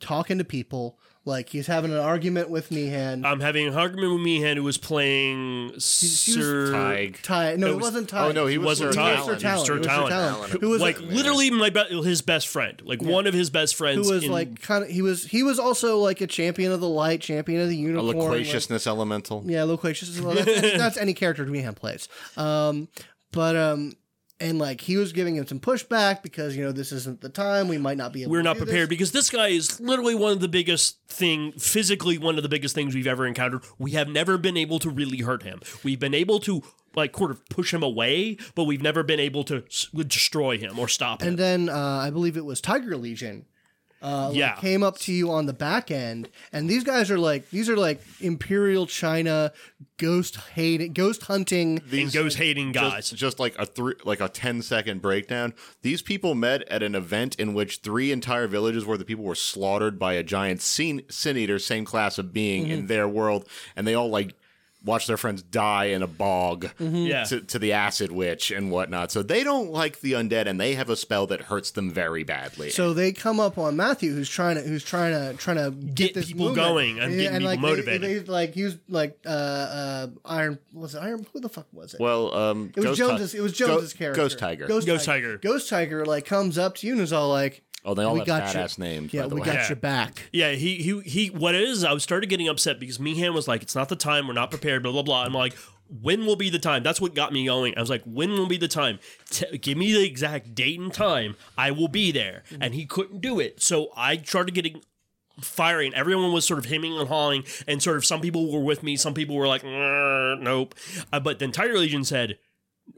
talking to people. Like he's having an argument with Meehan.
I'm having an argument with Meehan who was playing Sir.
Tig.
Ty, no, it,
was-
wasn't Ty.
Oh no, he was
wasn't
Sir
Ty.
Sir
Talon.
Talon.
Sir
It was
Talon.
Talon. Who was
like literally my be- his best friend, like one of his best friends.
who was
in-
like kind of he was he was also like a champion of the light, champion of the
A
unicorn. like-
loquaciousness elemental.
Yeah, loquaciousness. Well, that's, that's, that's any character Meehan plays. Um, but um, and like he was giving him some pushback because you know this isn't the time. We might not be able.
we're not prepared
This.
because this guy is literally one of the biggest thing physically one of the biggest things we've ever encountered we have never been able to really hurt him we've been able to like sort of push him away but we've never been able to s- destroy him or stop him
And then uh, I believe it was Tiger Legion uh, like,
Yeah.
came up to you on the back end, and these guys are like these are like Imperial China ghost hating, ghost hunting.
and ghost hating guys.
Just, just like a three, like a 10 second breakdown. These people met at an event in which three entire villages where the people were slaughtered by a giant sin, sin eater, same class of being
Mm-hmm.
in their world, and they all like watch their friends die in a bog
Yeah.
to, to the acid witch and whatnot. So they don't like the undead, and they have a spell that hurts them very badly.
So they come up on Matthew, who's trying to who's trying to trying to get,
Get
this
people
movement.
going and getting people
like, they-
motivated.
They, like use like uh uh Iron was it Iron who the fuck was it?
well, um,
it was
Ghost
Jones's.
Ti-
it was
Go-
Jones's character.
Ghost Tiger.
Ghost,
Ghost
Tiger.
Tiger.
Ghost Tiger like comes up to you and is all like,
oh, they all
"We
have
got you.
badass names.
Yeah,
by the
we
way.
got
Yeah.
your back."
Yeah, he he he. What it is, I was started getting upset because Meehan was like, "It's not the time. We're not prepared." Blah blah blah. I'm like, "When will be the time?" That's what got me going. I was like, "When will be the time? T- give me the exact date and time. I will be there." And he couldn't do it, so I started getting firing. Everyone was sort of hemming and hawing, and sort of some people were with me. Some people were like, "Mm, "Nope." Uh, but the entire Legion said.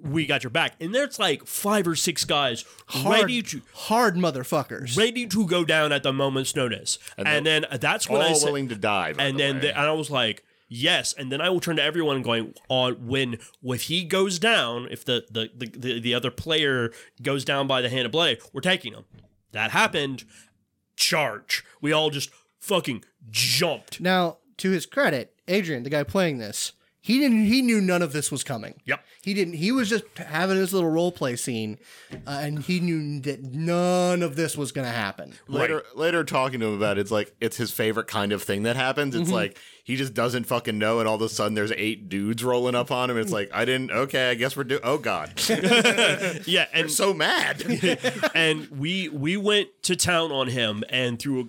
We got your back, and there's like five or six guys
Hard,
ready to
hard motherfuckers.
ready to go down at the moment's notice. And, then that's when I
all
said,
willing to die.
and
the
then the, and I was like, yes. And then I will turn to everyone going on when if he goes down, if the the, the, the the other player goes down by the hand of blade, we're taking him. That happened. Charge. We all just fucking jumped.
Now, to his credit, Adrian, the guy playing this, he didn't. He knew none of this was coming.
Yep.
He didn't. He was just having his little role play scene, uh, and he knew that none of this was going to happen.
later later talking to him about it, it's like it's his favorite kind of thing that happens.
Mm-hmm.
It's like he just doesn't fucking know, and all of a sudden there's eight dudes rolling up on him. It's like I didn't. Okay, I guess we're doing. Oh god,
Yeah, and
so mad.
and we we went to town on him and through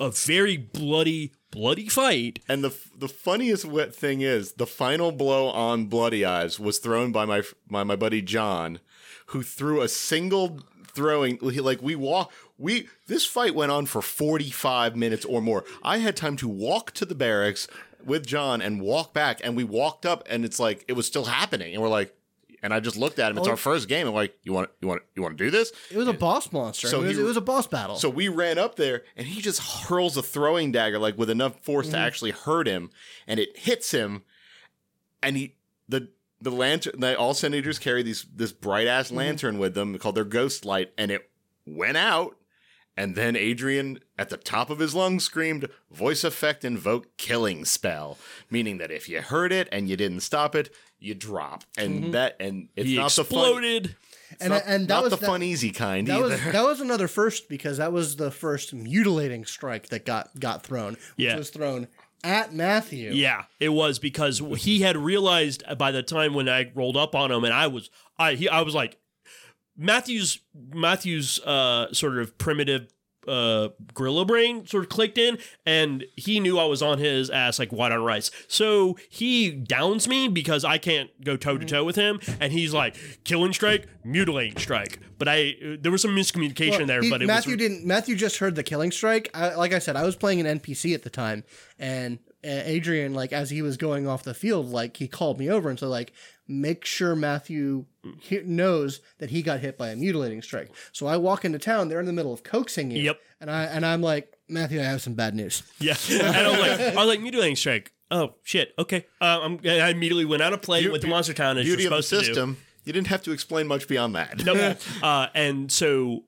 a, a very bloody bloody fight.
and the the funniest thing is the final blow on Bloody Eyes was thrown by my my my buddy John, who threw a single throwing like we walk we this fight went on for 45 minutes or more i had time to walk to the barracks with john and walk back and we walked up and it's like it was still happening and we're like and i just looked at him it's our first game and we're like you want you want you want to do this
It was a boss monster.
So
it, was,
he-
it was a boss battle.
so we ran up there, and he just hurls a throwing dagger like with enough force
Mm-hmm.
to actually hurt him, and it hits him, and he the the lantern. They, all sin eaters carry these this bright ass
Mm-hmm.
lantern with them called their ghost light, and it went out. And then Adrian, at the top of his lungs, screamed, "Voice effect invoke killing spell," meaning that if you heard it and you didn't stop it, you drop. And that and it's
He
not the fun,
exploded.
and
not,
and that
not
was
the
that,
fun easy kind
that
either.
was that was another first because that was the first mutilating strike that got got thrown. Which
Yeah.
was thrown at Matthew.
Yeah, it was because he had realized by the time when I rolled up on him, and I was, I he, I was like, Matthew's Matthew's uh, sort of primitive uh, gorilla brain sort of clicked in, and he knew I was on his ass like white on rice. So he downs me because I can't go toe to toe with him, and he's like, killing strike, mutilating strike. But I there was some miscommunication
Well,
there,
he-
but it
Matthew
was
didn't. Matthew just heard the killing strike. I, like I said, I was playing an NPC at the time, and Adrian, like as he was going off the field, like he called me over and said, like, make sure Matthew he- knows that he got hit by a mutilating strike. So I walk into town. They're in the middle of coaxing you.
Yep.
And I and I'm like, Matthew, I have some bad news.
Yeah, and I was like, I like mutilating strike. Oh shit. Okay. Uh, I'm, I immediately went out of play
Beau-
with the Monster Town as
Beauty
you're
of the
supposed to do.
system. You didn't have to explain much beyond that.
Nope. uh, and so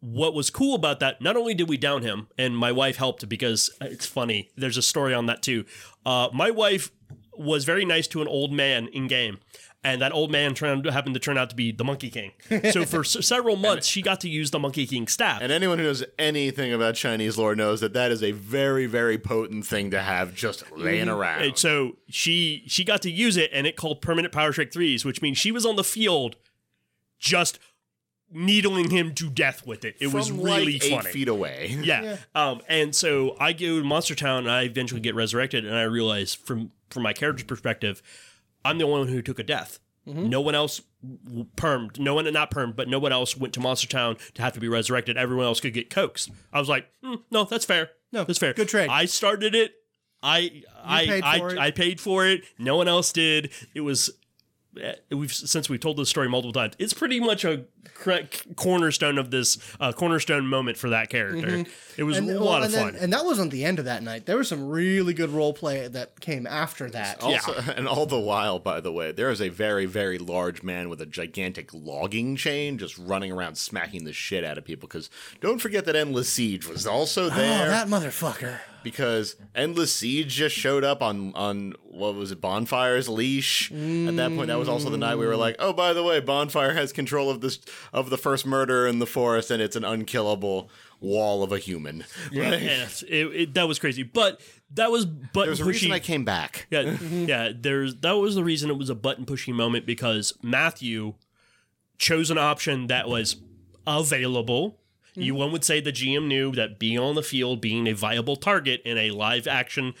what was cool about that, not only did we down him, and my wife helped because it's funny. There's a story on that too. Uh, my wife was very nice to an old man in game. And that old man turned, happened to turn out to be the Monkey King. So for s- several months, she got to use the Monkey King staff.
And anyone who knows anything about Chinese lore knows that that is a very, very potent thing to have just laying mm-hmm. around.
And so she she got to use it, and it called permanent power strike threes, which means she was on the field, just needling him to death with it. It was really
like eight
funny.
feet away.
Yeah. Um, and so I go to Monster Town and I eventually get resurrected and I realize from from my character's perspective, I'm the only one who took a death. No one else permed. No one not permed, but no one else went to Monster Town to have to be resurrected. Everyone else could get coaxed. I was like, hmm, no, that's fair. No, that's fair.
good trade.
I started it. I I
paid
I,
for it.
I paid for it. No one else did. It was eh, we've since we've told this story multiple times. It's pretty much a cr- cornerstone of this uh, cornerstone moment for that character. It was
And,
a
well,
lot of
and then-
fun.
and that wasn't the end of that night. There was some really good role play that came after that.
Also, and all the while, by the way, there is a very, very large man with a gigantic logging chain just running around smacking the shit out of people. Because don't forget that Endless Siege was also
Oh,
there.
that motherfucker.
because Endless Siege just showed up on on what was it Bonfire's leash. At that point, that was also the night we were like, oh, by the way, Bonfire has control of this of the first murder in the forest, and it's an unkillable wall of a human.
Yes, it, it, that was crazy. But that was button
There's a reason I came back.
Yeah, yeah. There's that was the reason it was a button pushing moment because Matthew chose an option that was available. You one would say the GM knew that being on the field, being a viable target in a live action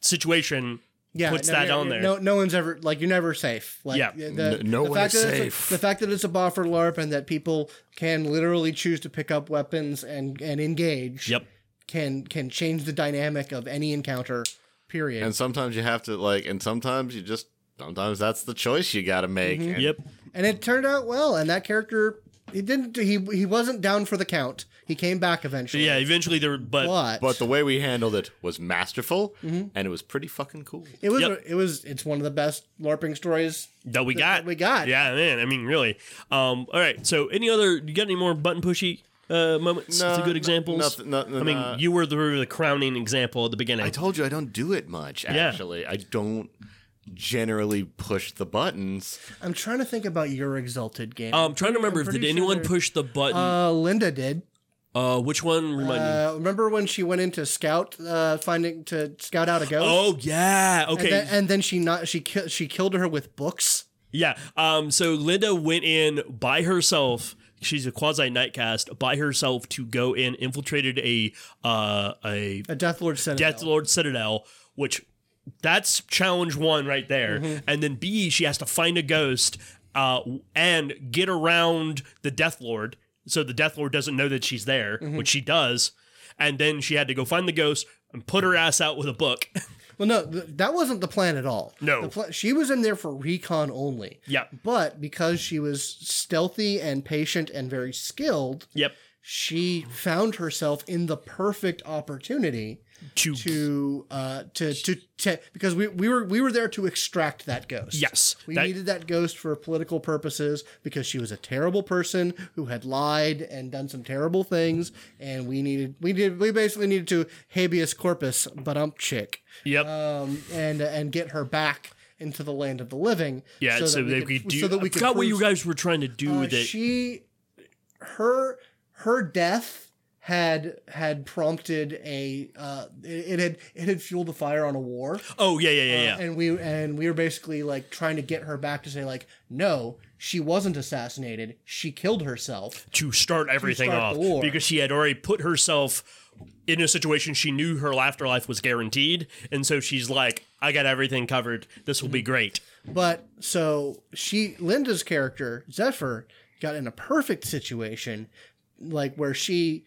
situation,
Yeah,
puts
no,
that
no,
on there.
No, no one's ever like you're never safe. Like,
Yeah.
the,
N- no
the
one
fact
is
that it's a-
safe.
the fact that it's a boffer LARP and that people can literally choose to pick up weapons and and engage.
Yep.
Can can change the dynamic of any encounter. Period.
And sometimes you have to like, and sometimes you just sometimes that's the choice you got to make. And
Yep.
and it turned out well. And that character, he didn't. He he wasn't down for the count. He came back eventually.
Yeah. Eventually, there. But
But,
But the way we handled it was masterful,
Mm-hmm.
and it was pretty fucking cool.
it was
Yep.
it was it's one of the best LARPing stories.
that we got.
we got.
Yeah, man. I mean, really. Um. All right. So, any other? You got any more button pushy uh, moments?
No,
to good
no-
examples.
nothing- nothing,
I mean,
uh,
you were the, the crowning example at the beginning.
I told you I don't do it much.
Yeah.
Actually, I don't generally push the buttons.
I'm trying to think about your exalted game.
I'm trying to remember if
pretty
did
sure
anyone
there-
push the button.
Uh, Linda did.
Uh, which one? Remind me.
Uh, remember when she went into scout, uh, finding to scout out a ghost?
Oh yeah. Okay.
and then, and then she not she ki- she killed her with books.
yeah. Um. So Linda went in by herself. She's a quasi Night Caste by herself to go in, infiltrated a uh a
A Death Lord Citadel.
Death Lord Citadel, which that's challenge one right there.
Mm-hmm.
And then B, she has to find a ghost uh, and get around the Death Lord so the Death Lord doesn't know that she's there,
Mm-hmm.
which she does. And then she had to go find the ghost and put her ass out with a book.
Well, no, th- that wasn't the plan at all.
No.
Pla- she was in there for recon only.
yep.
But because she was stealthy and patient and very skilled,
Yep.
She found herself in the perfect opportunity
To,
to uh to to, to because we, we were we were there to extract that ghost.
yes.
We
That-
needed that ghost for political purposes because she was a terrible person who had lied and done some terrible things, and we needed we did we basically needed to habeas corpus, but um chick,
yep.
um, and and get her back into the land of the living.
yeah. So,
that we
they
could-
could do.
so that we
I
could
what you guys were trying to do
uh,
with it.
She, her, her death had had prompted a uh, it, it had it had fueled the fire on a war.
oh yeah, yeah, yeah, yeah.
and we and we were basically like trying to get her back to say like no she wasn't assassinated. She killed herself
to start everything
start
off. because she had already put herself in a situation she knew her afterlife was guaranteed. And so she's like i got everything covered. This will be great.
But so she linda's character zephyr got in a perfect situation like where she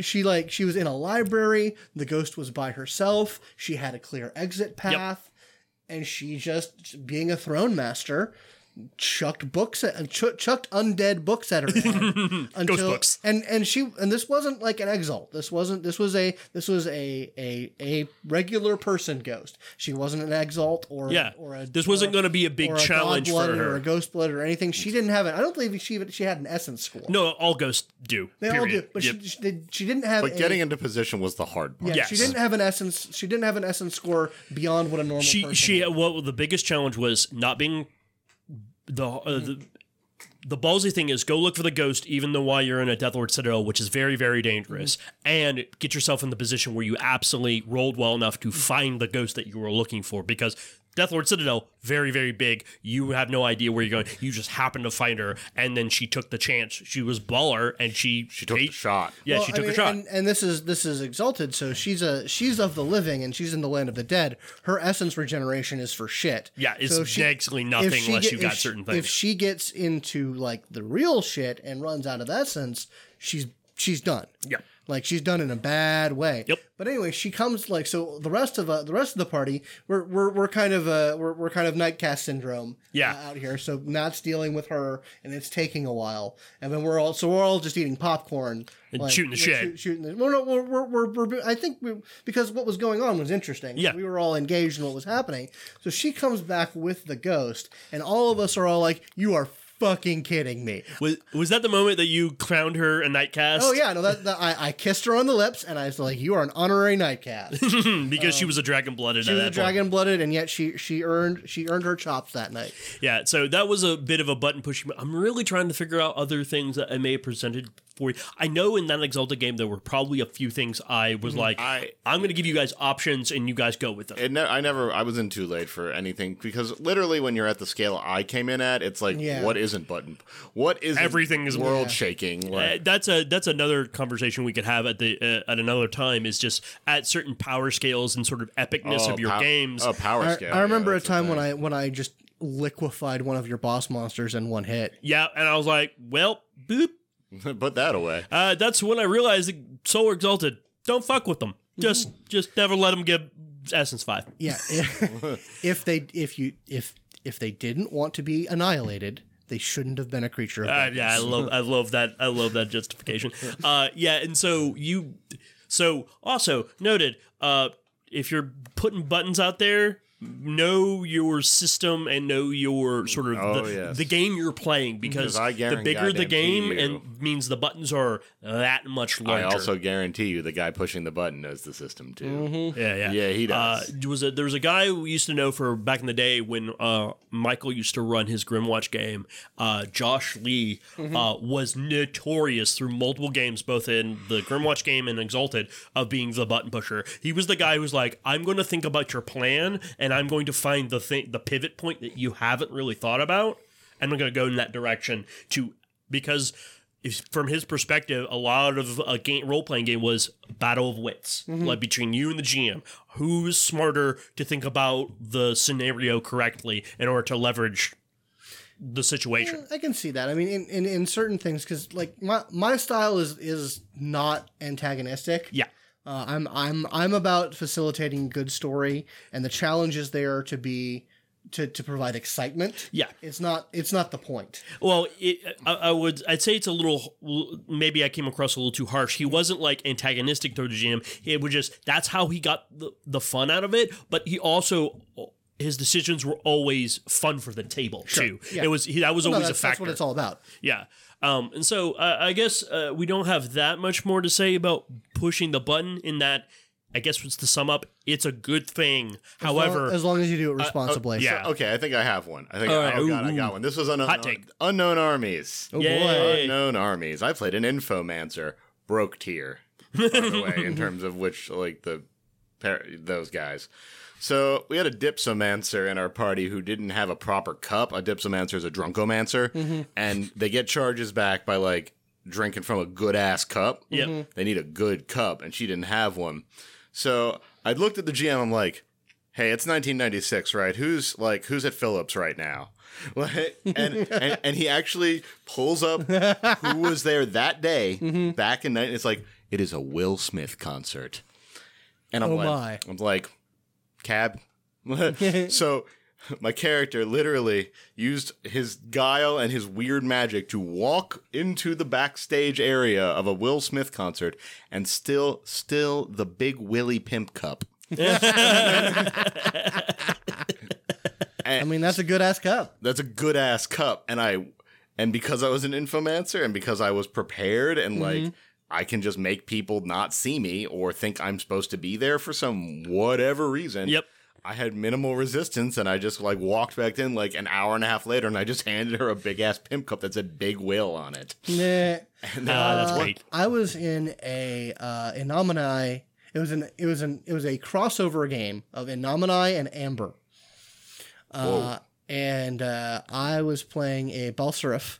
she like she was in a library the ghost was by herself she had a clear exit path and she just being a throne master chucked books at ch- chucked undead books at her head until
books.
and and she and this wasn't like an exalt this wasn't this was a this was a a a regular person ghost she wasn't an exalt or
yeah
or a
this wasn't going to be a big
or a
challenge
god blood
for
or a ghost blood or anything she didn't have it i don't believe she even she had an essence score
no all ghosts do
they all do but
Yep.
she, she, did- she didn't have
But
a,
getting into position was the hard part.
yeah,
Yes.
she didn't have an essence. She didn't have an essence score beyond what a normal
she
person.
she
would.
what the biggest challenge was not being the uh, hmm. the the ballsy thing is go look for the ghost even though while you're in a Death Lord Citadel, which is very, very dangerous, hmm. and get yourself in the position where you absolutely rolled well enough to hmm. find the ghost that you were looking for. Because Death Lord Citadel, very, very big. You have no idea where you're going. You just happen to find her, and then she took the chance. She was baller, and she
She took the shot.
Yeah,
Well,
she
I
took
mean,
the shot.
and, and this is this is exalted. So she's a she's of the living, and she's in the land of the dead. Her essence regeneration is for shit.
yeah, it's
So she-
basically nothing unless
get-
you
if
got
she-
certain things.
If she gets into like the real shit and runs out of essence, she's she's done.
Yeah.
Like she's done in a bad way.
Yep.
But anyway, she comes like so. The rest of uh, the rest of the party, we're we're, we're kind of uh we're, we're kind of Night Caste syndrome.
Yeah.
uh, out here. So Matt's dealing with her, and it's taking a while. And then we're all so we're all just eating popcorn
And shooting the shit.
shoot- shooting the. Well, no, we're we're, we're, we're I think we, because what was going on was interesting.
Yeah.
we were all engaged in what was happening. So she comes back with the ghost, and all of us are all like, "You are." Fucking kidding me!
Was was that the moment that you crowned her a Night Caste?
Oh yeah, no, that, that I, I kissed her on the lips, and I was like, "You are an honorary Night Caste."
because she was a dragon blooded.
She was a dragon blooded, and yet she she earned she earned her chops that night.
Yeah, so that was a bit of a button pushing. I'm really trying to figure out other things that I may have presented for you. I know in that Exalted game there were probably a few things I was like,
I-
I'm going to give you guys options and you guys go with them.
It ne- I never, I wasn't too late for anything because literally when you're at the scale I came in at, it's like,
Yeah.
what isn't button? What is
Everything is-
world
Yeah.
shaking?
Uh,
Like,
that's a that's another conversation we could have at the uh, at another time. Is just at certain power scales and sort of epicness
oh,
of your
pow-
games.
Oh, power
I,
scale.
I remember
yeah,
a
that's the
time when
thing.
I when I just liquefied one of your boss monsters in one hit.
Yeah, and I was like, well, boop.
put that away.
Uh, that's when I realized that Solar Exalted. Don't fuck with them. Just just never let them get Essence Five.
Yeah, if, if they if you if if they didn't want to be annihilated, they shouldn't have been a creature of
Uh,
darkness.
yeah, I love I love that I love that justification. Uh, yeah, and so you so also noted uh, if you're putting buttons out there, know your system and know your sort of
Oh,
the,
yes.
the game you're playing because,
I
the bigger the game
you-
and means the buttons are that much larger.
I also guarantee you the guy pushing the button knows the system too.
Yeah, yeah,
Yeah, he does.
Uh, was a, there was a guy who we used to know for back in the day when uh, Michael used to run his Grimwatch game. Uh, Josh Lee uh, was notorious through multiple games, both in the Grimwatch game and Exalted, of being the button pusher. He was the guy who was like, "I'm going to think about your plan, and I'm going to find the thing, the pivot point that you haven't really thought about, and I'm going to go in that direction to because." If, from his perspective, a lot of a game role playing game was battle of wits, like between you and the GM. Who's smarter to think about the scenario correctly in order to leverage the situation?
I can see that. I mean, in, in, in certain things, because like my my style is is not antagonistic.
Yeah.
Uh, I'm I'm I'm about facilitating good story, and the challenge is there to be to to provide excitement.
Yeah.
It's not it's not the point.
Well, it, I, I would I'd say it's a little maybe I came across a little too harsh. He wasn't like antagonistic toward the GM. It was just that's how he got the, the fun out of it. But he also his decisions were always fun for the table too.
Yeah.
It was he, that was
No,
always
that's,
a
that's what it's all about.
Yeah. Um, and so uh, I guess uh, we don't have that much more to say about pushing the button. In that, I guess what's to sum up, it's a good thing. However,
as long as you do it uh, uh, responsibly.
yeah.
Okay, I think I have one. I think
All oh, right,
oh god,
ooh,
I got one. This was unknown,
Hot take.
unknown armies.
Oh
Yay.
boy.
Unknown armies. I played an infomancer, broke tier, by the way, in terms of which like the par- those guys. So we had a dipsomancer in our party who didn't have a proper cup. A dipsomancer is a drunkomancer, mm-hmm. and they get charges back by like drinking from a good ass cup.
Yep. Mm-hmm.
They need a good cup, and she didn't have one. So I looked at the GM. I'm like, "Hey, it's 1996, right? Who's like who's at Phillips right now?" And, and and he actually pulls up who was there that day mm-hmm. back in night. It's like it is a Will Smith concert, and I'm
Oh
like,
my.
I'm like, cab. so my character literally used his guile and his weird magic to walk into the backstage area of a Will Smith concert and still still the big Willie Pimp cup.
I mean, that's a good ass cup.
That's a good ass cup and I and because I was an infomancer and because I was prepared and
Mm-hmm.
like I can just make people not see me or think I'm supposed to be there for some whatever reason.
Yep.
I had minimal resistance and I just like walked back in like an hour and a half later and I just handed her a big ass pimp cup that said Big Will on it.
Nah.
And
Ah,
then,
that's great.
I was in a uh, In Nomine. It was an it was an it was a crossover game of In Nomine and Amber. Uh, and uh, I was playing a Balseraph.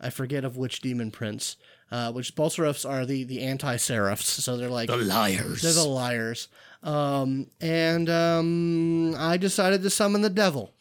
I forget of which demon prince. Uh, which Balseraphs are the the anti seraphs, so they're like the
liars.
they're the liars. Um, and um, I decided to summon the devil.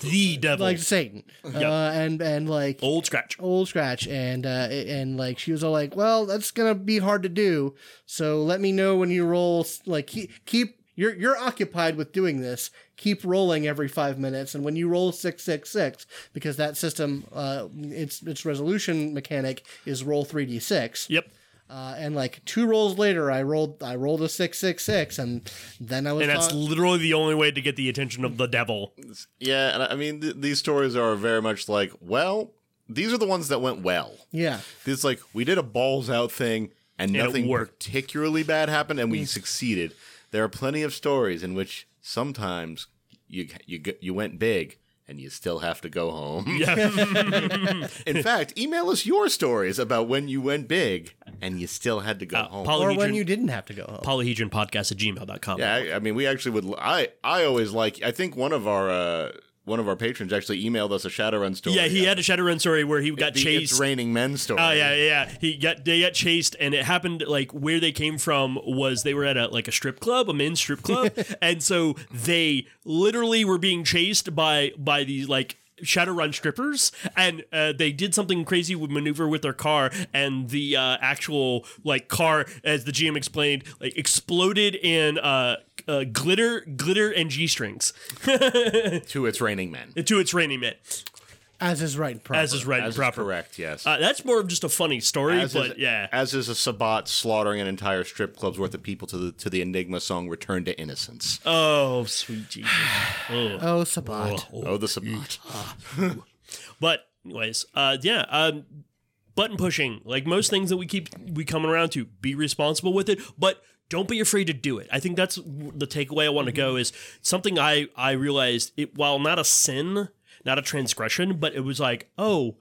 the devil,
like Satan, uh, and and like
old scratch.
old scratch. And uh and like she was all like well that's gonna be hard to do. So let me know when you roll like keep, keep you're you're occupied with doing this. Keep rolling every five minutes. And when you roll 666 because that system uh its its resolution mechanic is roll 3d6
Yep.
Uh, and like two rolls later i rolled i rolled a 666 and then i was
And that's
thought-
literally the only way to get the attention of the devil.
Yeah, and I I mean, th- these stories are very much like, well, these are the ones that went well.
yeah
It's like we did a balls out thing and
it
nothing particularly bad happened and we succeeded. There are plenty of stories in which sometimes you you you went big and you still have to go home.
Yeah.
In fact, email us your stories about when you went big and you still had to go
Uh,
home.
or when you didn't have to go home
polyhedronpodcast at gmail.com.
yeah, I, I mean, we actually would. I I always like. I think one of our uh, one of our patrons actually emailed us a Shadowrun story.
Yeah, he had a Shadowrun story where he got chased.
It's raining men story.
Oh yeah, yeah, yeah. He got they got chased, and it happened like where they came from was they were at a like a strip club, a men's strip club, and so they literally were being chased by by these like Shadowrun strippers, and uh, they did something crazy with maneuver with their car, and the uh, actual like car, as the GM explained, like exploded in uh, uh, glitter, glitter, and g strings
to its raining men.
to its raining men,
as is right and proper.
as is right
As
and
is
proper.
correct, yes.
Uh, that's more of just a funny story,
as
but
is,
yeah.
as is a Sabbat slaughtering an entire strip club's worth of people to the to the Enigma song "Return to Innocence."
Oh, sweet Jesus. Oh.
oh Sabbat
Oh, the Sabbat.
But anyways, uh, yeah, um, button pushing, like most things that we keep we coming around to, be responsible with it, but don't be afraid to do it. I think that's the takeaway I want to go mm-hmm. is something I I realized it while not a sin, not a transgression, but it was like oh.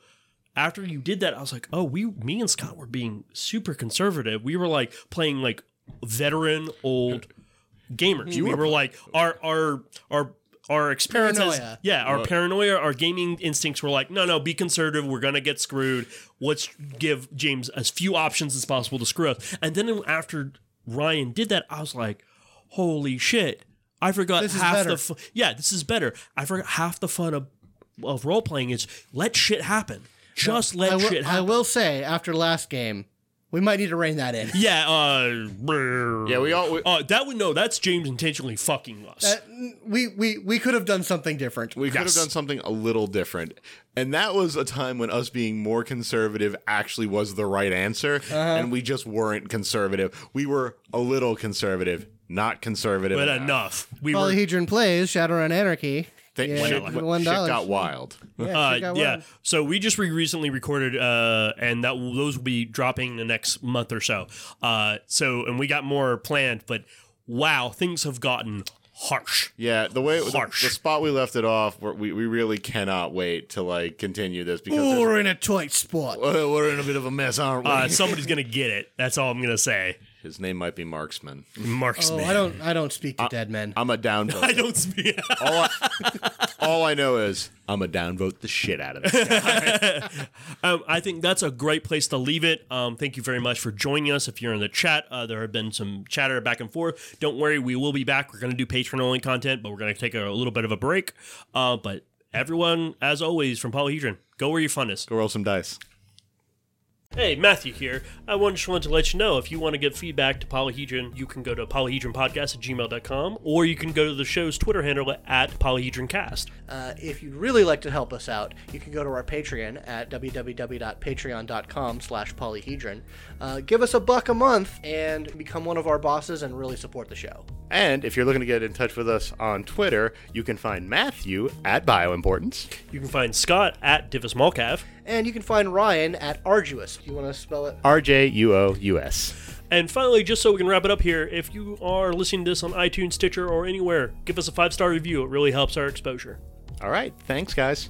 After you did that, I was like, "Oh, we, me and Scott were being super conservative. We were like playing like veteran old mm-hmm. gamers. we were like our our our our experiences.
Paranoia.
Yeah, our paranoia, our gaming instincts were like, no, no, be conservative. We're gonna get screwed. Let's give James as few options as possible to screw us. And then after Ryan did that, I was like, holy shit! I forgot
This
half the. Fu- yeah, this is better. I forgot half the fun of of role playing is let shit happen. Just let
I
shit
I will say after last game we might need to rein that in
yeah, uh,
Yeah, we all we,
Uh, that would no. That's James intentionally fucking us.
Uh, we we we could have done something different.
we could have done something a little different, and that was a time when us being more conservative actually was the right answer,
Uh-huh.
and we just weren't conservative. We were a little conservative, not conservative.
but
enough.
enough. We were
Polyhedron plays Shadowrun Anarchy.
Think
Yeah,
shit,
for
shit
dollar.
got wild.
Yeah,
Uh,
shit got
yeah.
wild.
So we just re- recently recorded, uh, and that those will be dropping the next month or so. Uh, so and we got more planned, but wow, things have gotten harsh.
Yeah, the way the,
Harsh.
the spot we left it off, we're, we we really cannot wait to like continue this because there's-
We're in a tight spot.
Uh, we're in a bit of a mess, aren't we?
Uh, somebody's gonna get it. That's all I'm gonna say.
His name might be Marksman.
Marksman.
Oh, I don't I don't speak to dead men.
I'm a downvote.
I don't speak.
all, I, all I know is I'm a downvote the shit out of it.
Um, I think that's a great place to leave it. Um, thank you very much for joining us. If you're in the chat, uh, there have been some chatter back and forth. Don't worry, we will be back. We're going to do Patreon only content, but we're going to take a, little bit of a break. Uh, but everyone, as always, from Polyhedron, go where your fun is.
Go roll some dice.
Hey, Matthew here. I just wanted to let you know if you want to give feedback to Polyhedron, you can go to polyhedronpodcast at gmail.com or you can go to the show's Twitter handle at polyhedroncast.
Uh, if you'd really like to help us out, you can go to our Patreon at www.patreon.com slash polyhedron. Uh, give us a buck a month and become one of our bosses and really support the show.
And if you're looking to get in touch with us on Twitter, you can find Matthew at BioImportance.
You can find Scott at Divis Malcav.
And you can find Ryan at Arduous. You want to spell it?
R J U O U S.
And finally, just so we can wrap it up here, if you are listening to this on iTunes, Stitcher, or anywhere, give us a five star review. It really helps our exposure.
All right. Thanks, guys.